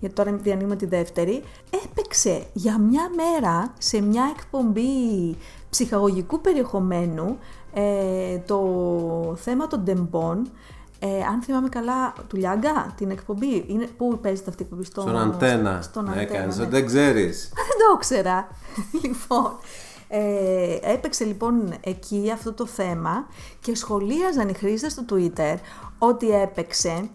γιατί τώρα διανύουμε τη δεύτερη, έπαιξε για μια μέρα σε μια εκπομπή ψυχαγωγικού περιεχομένου ε, το θέμα των τεμπών, ε, αν θυμάμαι καλά, του Λιάγκα, την εκπομπή. Είναι, πού παίζεται αυτή η εκπομπή, στο, Στον αντένα. Στον ναι, αντένα, έκανες, ναι. Δεν ξέρεις. Α, δεν το ήξερα. λοιπόν, ε, έπαιξε λοιπόν εκεί αυτό το θέμα και σχολίαζαν οι χρήστες του Twitter ότι έπαιξε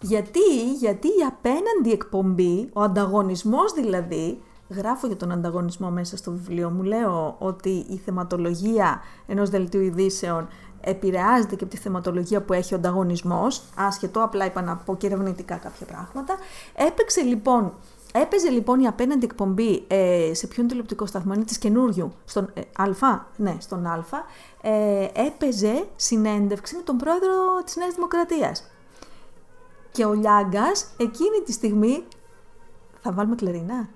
γιατί, γιατί η απέναντι εκπομπή, ο ανταγωνισμός δηλαδή, γράφω για τον ανταγωνισμό μέσα στο βιβλίο μου, λέω ότι η θεματολογία ενός δελτίου ειδήσεων επηρεάζεται και από τη θεματολογία που έχει ο ανταγωνισμός, άσχετο, απλά είπα να πω και ερευνητικά κάποια πράγματα. Έπαιξε λοιπόν Έπαιζε λοιπόν η απέναντι εκπομπή ε, σε ποιον τηλεοπτικό σταθμό είναι της καινούριου, στον ε, Α, ναι, στον Α, ε, έπαιζε συνέντευξη με τον πρόεδρο της Νέας Δημοκρατίας. Και ο Λιάγκας εκείνη τη στιγμή, θα βάλουμε κλερίνα.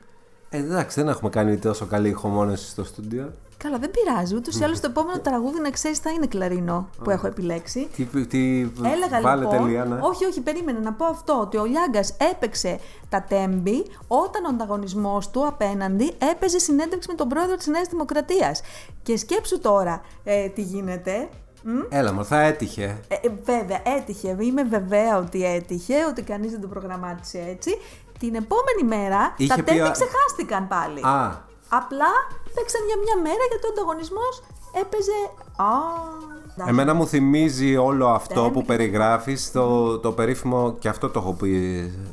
Ε, εντάξει, δεν έχουμε κάνει τόσο καλή ηχομόνωση στο στούντιο. Καλά, δεν πειράζει. Ούτως ή άλλως το επόμενο τραγούδι να ξέρεις θα είναι κλαρινό που έχω επιλέξει. Τι, τι Έλεγα βάλετε, λοιπόν. Λιάννα. Όχι, όχι, περίμενε να πω αυτό. Ότι ο Λιάγκας έπαιξε τα τέμπη όταν ο ανταγωνισμός του απέναντι έπαιζε συνέντευξη με τον πρόεδρο της Νέας Δημοκρατίας. Και σκέψου τώρα ε, τι γίνεται. Μ; Έλα, μου, θα έτυχε. Ε, ε, βέβαια, έτυχε. Είμαι βεβαία ότι έτυχε, ότι κανείς δεν το προγραμμάτισε έτσι. Την επόμενη μέρα Είχε τα πει τέμπη ο- ξεχάστηκαν πάλι. Α, Απλά παίξαν για μια μέρα γιατί ο ανταγωνισμός έπαιζε. Α, εντάξει. Εμένα μου θυμίζει όλο αυτό Δεν που περιγράφεις το, το περίφημο, και αυτό το έχω πει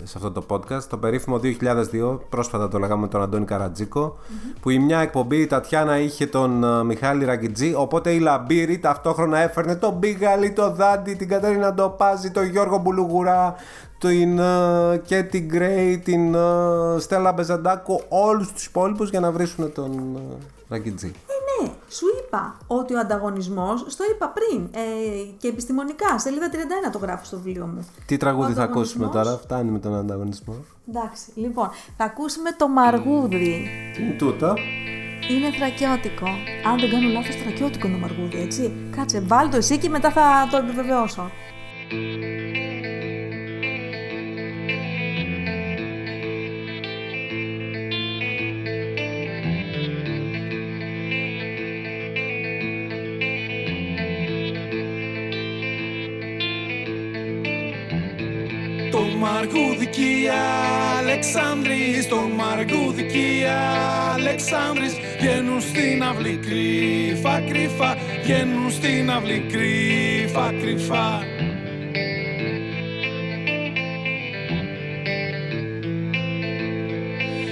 σε αυτό το podcast, το περίφημο 2002, πρόσφατα το λέγαμε με τον Αντώνη Καρατζίκο, που η μια εκπομπή η Τατιάνα είχε τον ε, Μιχάλη Ραγκιτζή, οπότε η Λαμπύρη ταυτόχρονα έφερνε τον Μπίγαλη, τον Δάντη, την Κατερίνα Ντοπάζη, τον Γιώργο Μπουλουγουρά, την ε, Κέτι Γκρέι, την ε, Στέλλα Μπεζαντάκο, όλους τους υπόλοιπους για να βρίσουν τον ε, Ραγκιτζή. Ε, ναι, σου είπα ότι ο ανταγωνισμός, στο είπα πριν ε, και επιστημονικά, σελίδα 31 το γράφω στο βιβλίο μου. Τι τραγούδι Ο θα ακούσουμε ανταγωνισμός- τώρα, φτάνει με τον ανταγωνισμό. Εντάξει, λοιπόν, θα ακούσουμε το μαργούδι. Τι είναι τούτο. Είναι θρακιώτικο. Αν δεν κάνω λάθος, θρακιώτικο είναι το μαργούδι, έτσι. Κάτσε, βάλ το εσύ και μετά θα το επιβεβαιώσω. Το Μαργούδικη Αλεξάνδρης, το Μαργούδικη Αλεξάνδρης. Βγαίνουν στην αυλή κρύφα κρύφα, βγαίνουν στην αυλή κρύφα κρύφα.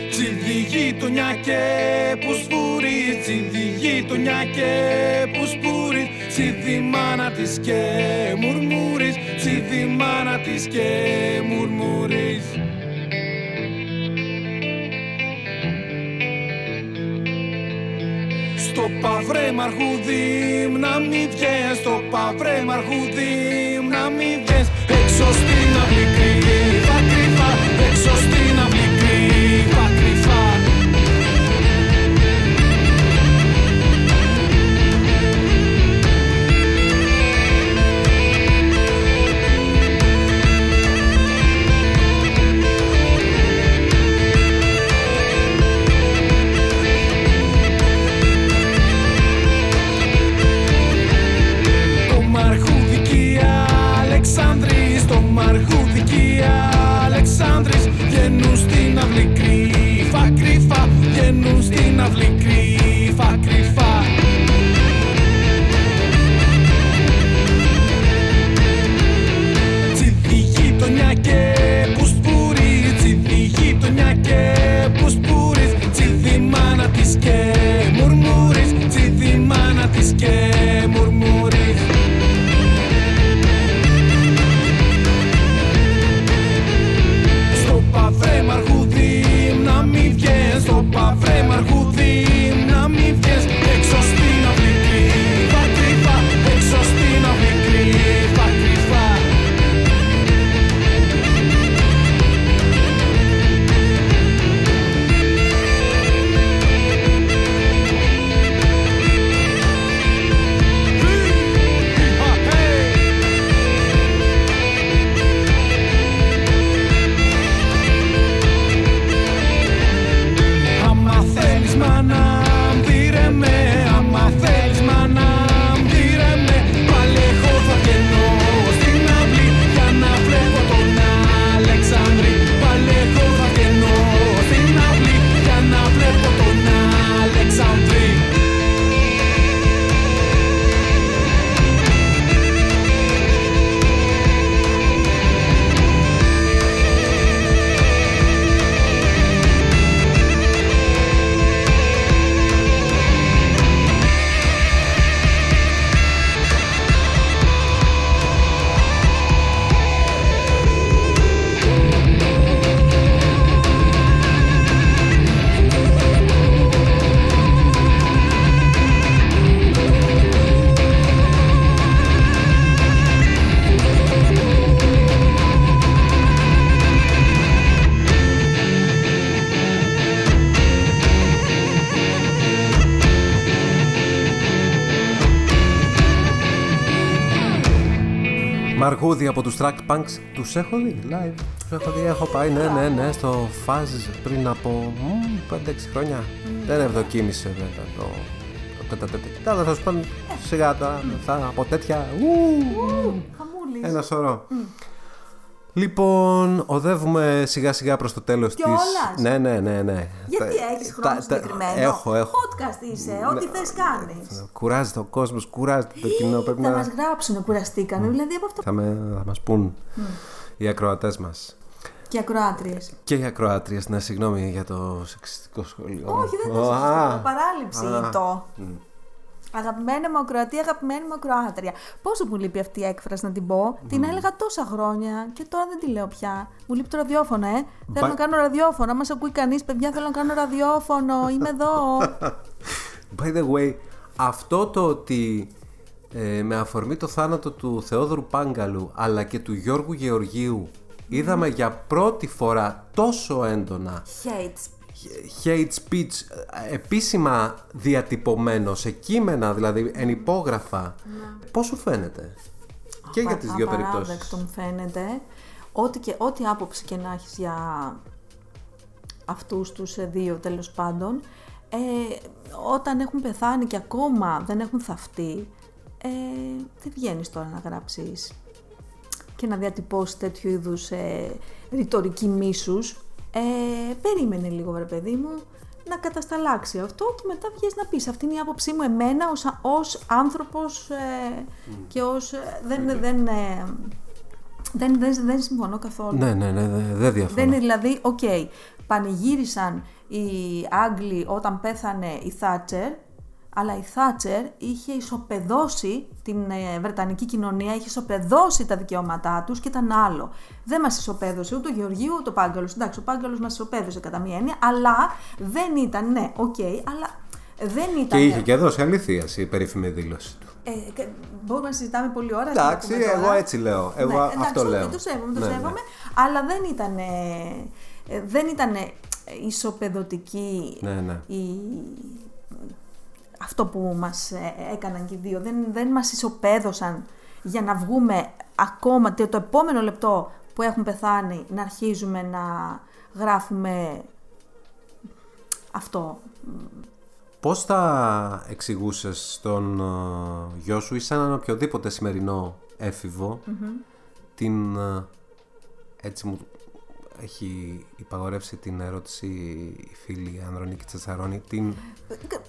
Τσιδι γειτονιά και που σπουρεί Τσιδι γειτονιά και που σπουρεί Τσιδι μάνα της και μουρμουρείς Τσιδι μάνα της και μουρμουρείς Στο παυρέ μαρχούδι να μη βγες. Στο παυρέ μαρχούδι να μη βγες. Έξω στην αυλή κρύβα κρύβα Έξω στην Βγαίνουν στην αυλή κρύφα κρύφα Τσιδι γειτονιά και που σπουρεί Τσιδι γειτονιά και που σπουρείς Τσιδι μάνα της και μουρμουρείς Τσιδι μάνα της και από τους Track Punks τους έχω δει live. Τους έχω δει, έχω πάει, ναι, ναι, ναι, στο Fuzz πριν από 5-6 χρόνια. Δεν ευδοκίμησε βέβαια το... το τέτα τέτα. Τώρα θα σου πω σιγά τώρα, θα από τέτοια... ου, Χαμούλης. Ένα σωρό. Λοιπόν, οδεύουμε σιγά σιγά προς το τέλος Κιόλας; της... Ναι, ναι, ναι, ναι. Γιατί Τα- έχεις χρόνο τα- τα- συγκεκριμένο; Έχω, έχω. Podcast είσαι, ό,τι θες κάνεις. Κουράζεται ο κόσμος, κουράζεται το κοινό. Πρέπει Θα να... μας γράψουν, κουραστήκανε, δηλαδή από αυτό. Θα, με, θα μας πούν οι ακροατές μας. Και ακροάτριες. Και οι ακροάτριες, ναι, συγγνώμη για το σεξιστικό σχόλιο. Όχι, δεν το Α, συζητώ. Παράληψη α. το. Αγαπημένη μου ακροατή, αγαπημένη μου ακροάτρια. Πόσο μου λείπει αυτή η έκφραση να την πω; Την έλεγα τόσα χρόνια και τώρα δεν τη λέω πια. Μου λείπει το ραδιόφωνο, ε. Θέλω να κάνω ραδιόφωνο. Αν μα ακούει κανείς, παιδιά, θέλω να κάνω ραδιόφωνο. Είμαι εδώ. By the way, αυτό το ότι ε, με αφορμή το θάνατο του Θεόδωρου Πάγκαλου αλλά και του Γιώργου Γεωργίου είδαμε για πρώτη φορά τόσο έντονα Hates. Hate speech ε, επίσημα διατυπωμένο σε κείμενα, δηλαδή εν υπόγραφα. Πώς σου φαίνεται; Και για τις δύο περιπτώσεις. Απαράδεκτο μου φαίνεται. Ό,τι, και, ό,τι άποψη και να έχεις για αυτούς τους ε, δύο τέλος πάντων, ε, όταν έχουν πεθάνει και ακόμα δεν έχουν θαυτεί, ε, δεν βγαίνεις τώρα να γράψεις και να διατυπώσεις τέτοιου είδους ε, ρητορική μίσους. Ε, περίμενε λίγο, βρε παιδί μου, να κατασταλάξει αυτό και μετά βγες να πεις. Αυτή είναι η άποψή μου εμένα ως, α- ως άνθρωπος ε, και ως... ε, δεν, δεν, ε, δεν, δεν, δεν συμφωνώ καθόλου. Ναι, ναι, ναι, δεν δεν διαφωνώ. Δεν είναι δηλαδή, οκ, πανηγύρισαν οι Άγγλοι όταν πέθανε η Θάτσερ, αλλά η Θάτσερ είχε ισοπεδώσει την ε, Βρετανική κοινωνία, είχε ισοπεδώσει τα δικαιώματά τους και ήταν άλλο. Δεν μας ισοπέδωσε ούτε ο Γεωργίου ούτε ο Πάγκαλος. Εντάξει, ο Πάγκαλος μας ισοπέδωσε κατά μία έννοια, αλλά δεν ήταν, ναι, οκ, αλλά δεν ήταν... Και είχε και δόση αλήθειας η περίφημη δήλωση του. Ε, και μπορούμε να συζητάμε πολλή ώρα. Εντάξει, ας το πούμε εγώ τώρα. έτσι λέω. Εγώ ναι, εντάξει, αυτό όχι, λέω. Το σέβομαι, το Ναι, ναι. σέβομαι. Αλλά δεν ήταν. δεν ήταν ισοπεδωτική Ναι, ναι. η, αυτό που μας ε, έκαναν και οι δύο. Δεν, δεν μας ισοπαίδωσαν για να βγούμε ακόμα το, το επόμενο λεπτό που έχουν πεθάνει να αρχίζουμε να γράφουμε αυτό. Πώς θα εξηγούσες στον ε, γιο σου ή σαν έναν οποιοδήποτε σημερινό έφηβο την... ε, έτσι μου έχει υπαγορεύσει την ερώτηση η φίλη Ανδρονίκη Τσατσαρώνη την...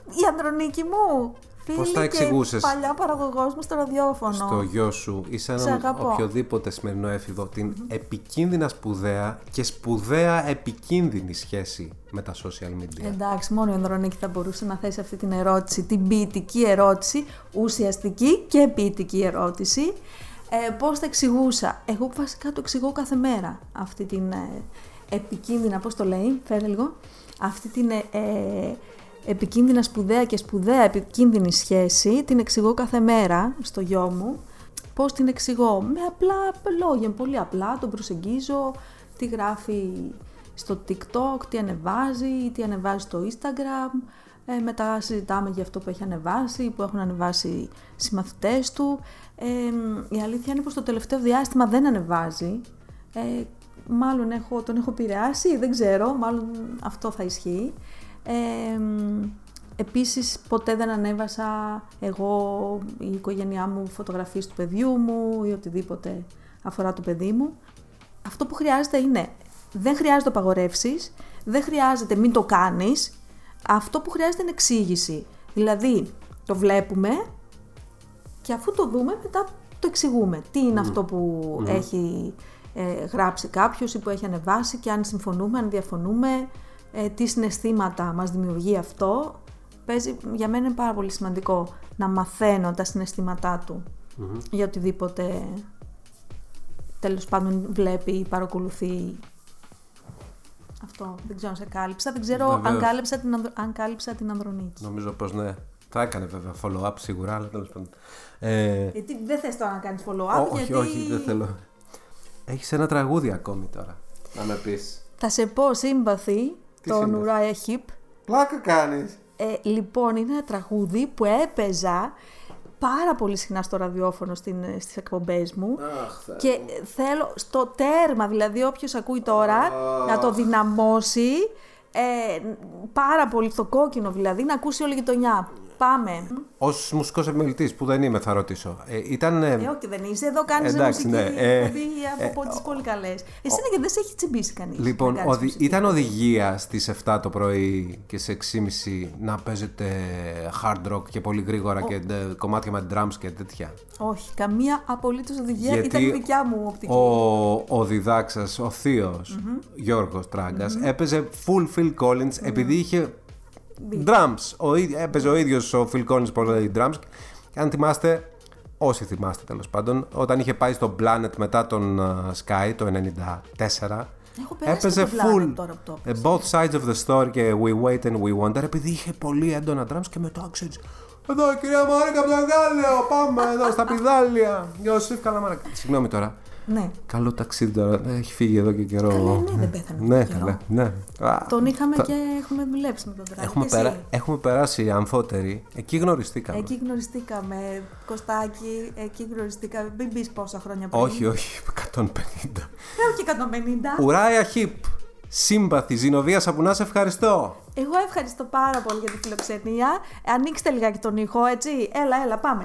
Η Ανδρονίκη μου, φίλη Πώς θα και εξηγούσες; παλιά παραγωγός μου στο ραδιόφωνο. στο γιο σου ή σε Σε έναν αγαπώ. οποιοδήποτε σημερινό έφηβο την επικίνδυνα σπουδαία και σπουδαία επικίνδυνη σχέση με τα social media. Εντάξει, μόνο η Ανδρονίκη θα μπορούσε να θέσει αυτή την ερώτηση, την ποιητική ερώτηση, ουσιαστική και ποιητική ερώτηση. Ε, πώς θα εξηγούσα. Εγώ βασικά το εξηγώ κάθε μέρα αυτή την ε, επικίνδυνα, πώς το λέει, φέρε λίγο, αυτή την ε, ε, επικίνδυνα σπουδαία και σπουδαία επικίνδυνη σχέση, την εξηγώ κάθε μέρα στο γιο μου. Πώς την εξηγώ, με απλά λόγια, πολύ απλά, τον προσεγγίζω, τι γράφει στο TikTok, τι ανεβάζει, τι ανεβάζει στο Instagram. Ε, μετά συζητάμε για αυτό που έχει ανεβάσει, που έχουν ανεβάσει οι συμμαθητές του. Ε, η αλήθεια είναι πως το τελευταίο διάστημα δεν ανεβάζει. Ε, μάλλον έχω, τον έχω επηρεάσει, δεν ξέρω, μάλλον αυτό θα ισχύει. Ε, επίσης ποτέ δεν ανέβασα εγώ η οικογένειά μου φωτογραφίες του παιδιού μου ή οτιδήποτε αφορά το παιδί μου. Αυτό που χρειάζεται είναι, δεν χρειάζεται απαγορεύσεις, δεν χρειάζεται μην το κάνεις, αυτό που χρειάζεται είναι εξήγηση. Δηλαδή, το βλέπουμε και αφού το δούμε μετά το εξηγούμε. Τι είναι αυτό που έχει ε, γράψει κάποιος ή που έχει ανεβάσει και αν συμφωνούμε, αν διαφωνούμε, ε, τι συναισθήματα μας δημιουργεί αυτό. Παίζει, για μένα είναι πάρα πολύ σημαντικό να μαθαίνω τα συναισθήματά του για οτιδήποτε τέλος πάντων βλέπει ή παρακολουθεί αυτό. Δεν ξέρω αν σε κάλυψα. Δεν ξέρω αν Βεβαίως. κάλυψα, την, Ανδρο- αν κάλυψα την Ανδρονίκη. Νομίζω πως ναι. Θα έκανε βέβαια follow-up σίγουρα, αλλά τέλος πάντων. Ε, Γιατί δεν θες τώρα να κάνεις follow-up, όχι, γιατί όχι, δεν θέλω. Έχεις ένα τραγούδι ακόμη τώρα. Να με πεις. θα σε πω σύμπαθη Τι τον σύμπαθη; Uriah Heep. Πλάκα κάνεις. Ε, λοιπόν, είναι ένα τραγούδι που έπαιζα πάρα πολύ συχνά στο ραδιόφωνο στην, στις εκπομπές μου και θέλω στο τέρμα, δηλαδή όποιος ακούει τώρα να το δυναμώσει ε, πάρα πολύ στο κόκκινο δηλαδή, να ακούσει όλη η γειτονιά. Πάμε. Ω μουσικός επιμελητής που δεν είμαι, θα ρωτήσω. Ε, ήταν. ε, Ε, όχι, δεν είσαι εδώ, κάνεις Εντάξει, μουσική. ναι, ε, εκπομπή από τι πολύ καλές. Εσύ είναι και δεν σε έχει τσιμπήσει κανείς. Λοιπόν, οδη- ήταν οδηγία στις 7 το πρωί και σε 6.30 να παίζετε hard rock και πολύ γρήγορα και ε, κομμάτια με drums και τέτοια. Όχι, καμία απολύτως οδηγία Γιατί ήταν η δικιά μου οπτική. Ο, ο διδάξας, ο θείος, Γιώργος Τράγκας, έπαιζε full Phil Collins επειδή είχε drums. Ο, ίδ- έπαιζε ο ίδιος ο Phil Collins πολύ drums. Και αν θυμάστε, όσοι θυμάστε τέλος πάντων, όταν είχε πάει στο Planet μετά τον uh, Sky το 94, Έχω περάσει έπαιζε και το Planet full τώρα που το ε, both sides of the story και We Wait and We Wonder επειδή είχε πολύ έντονα drums και μετά ξέρεις εδώ κυρία Μαρίκα από το Γάλλιο, πάμε εδώ στα πιδάλια. Ιωσήφ Καλαμάρα. Συγγνώμη τώρα. Ναι. Καλό ταξίδι τώρα. Έχει φύγει εδώ και καιρό. Καλά, ναι, δεν πέθανε Ναι, καιρό. καλά. Ναι. Α, Τον είχαμε θα- και έχουμε δουλέψει με τον Δράκη. Έχουμε, και εσύ; περα... έχουμε περάσει αμφότεροι. Εκεί γνωριστήκαμε. Εκεί γνωριστήκαμε, Κωστάκι, εκεί γνωριστήκαμε. Μην πεις πόσα χρόνια πριν. Όχι, όχι. 150. Ε, όχι 150. Ουράια Χιπ. Σύμπαθη. Ζηνοβία Σαπουνά, σε ευχαριστώ. Εγώ ευχαριστώ πάρα πολύ για τη φιλοξενία. Ε, ανοίξτε λιγάκι τον ήχο, έτσι. Έλα, έλα, πάμε.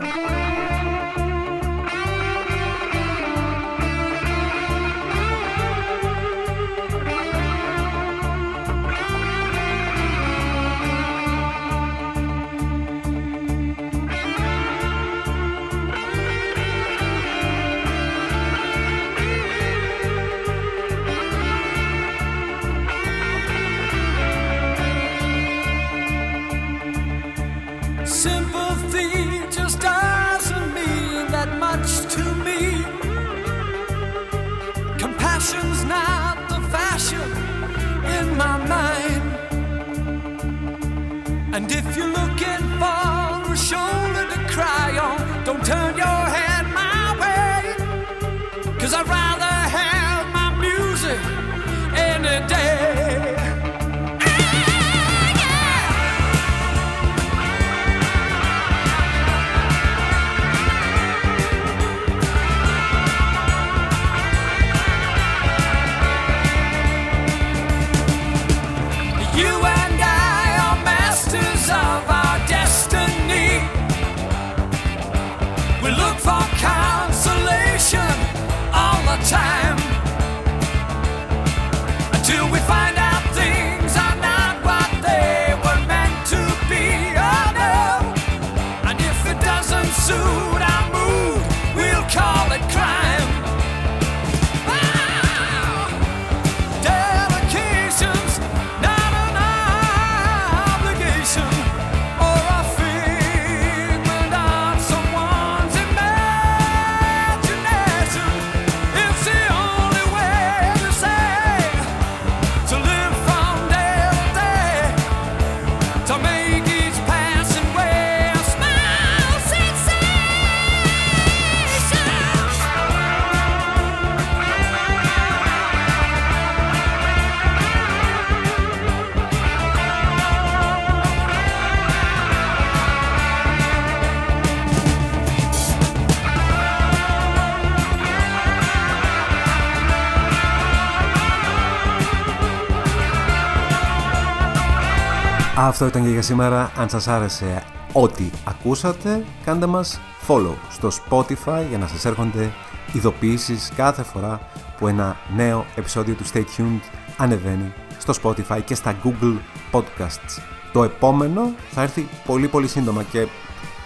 Αυτό ήταν και για σήμερα. Αν σας άρεσε ό,τι ακούσατε, κάντε μας follow στο Spotify για να σας έρχονται ειδοποιήσεις κάθε φορά που ένα νέο επεισόδιο του Stay Tuned ανεβαίνει στο Spotify και στα Google Podcasts. Το επόμενο θα έρθει πολύ πολύ σύντομα και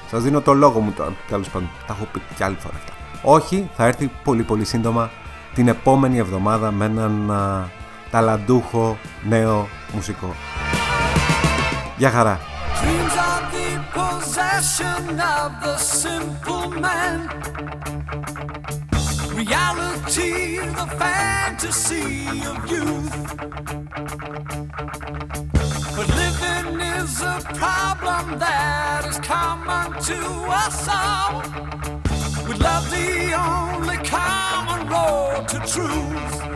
σας δίνω το λόγο μου τώρα. Τέλος πάντων, τα έχω πει κι άλλη φορά αυτά. Όχι, θα έρθει πολύ πολύ σύντομα την επόμενη εβδομάδα με έναν α, ταλαντούχο νέο μουσικό. Γεια χαρά! Dreams are the possession of the simple man. Reality, the fantasy of youth. But living is a problem that is common to us all. With love the only common road to truth.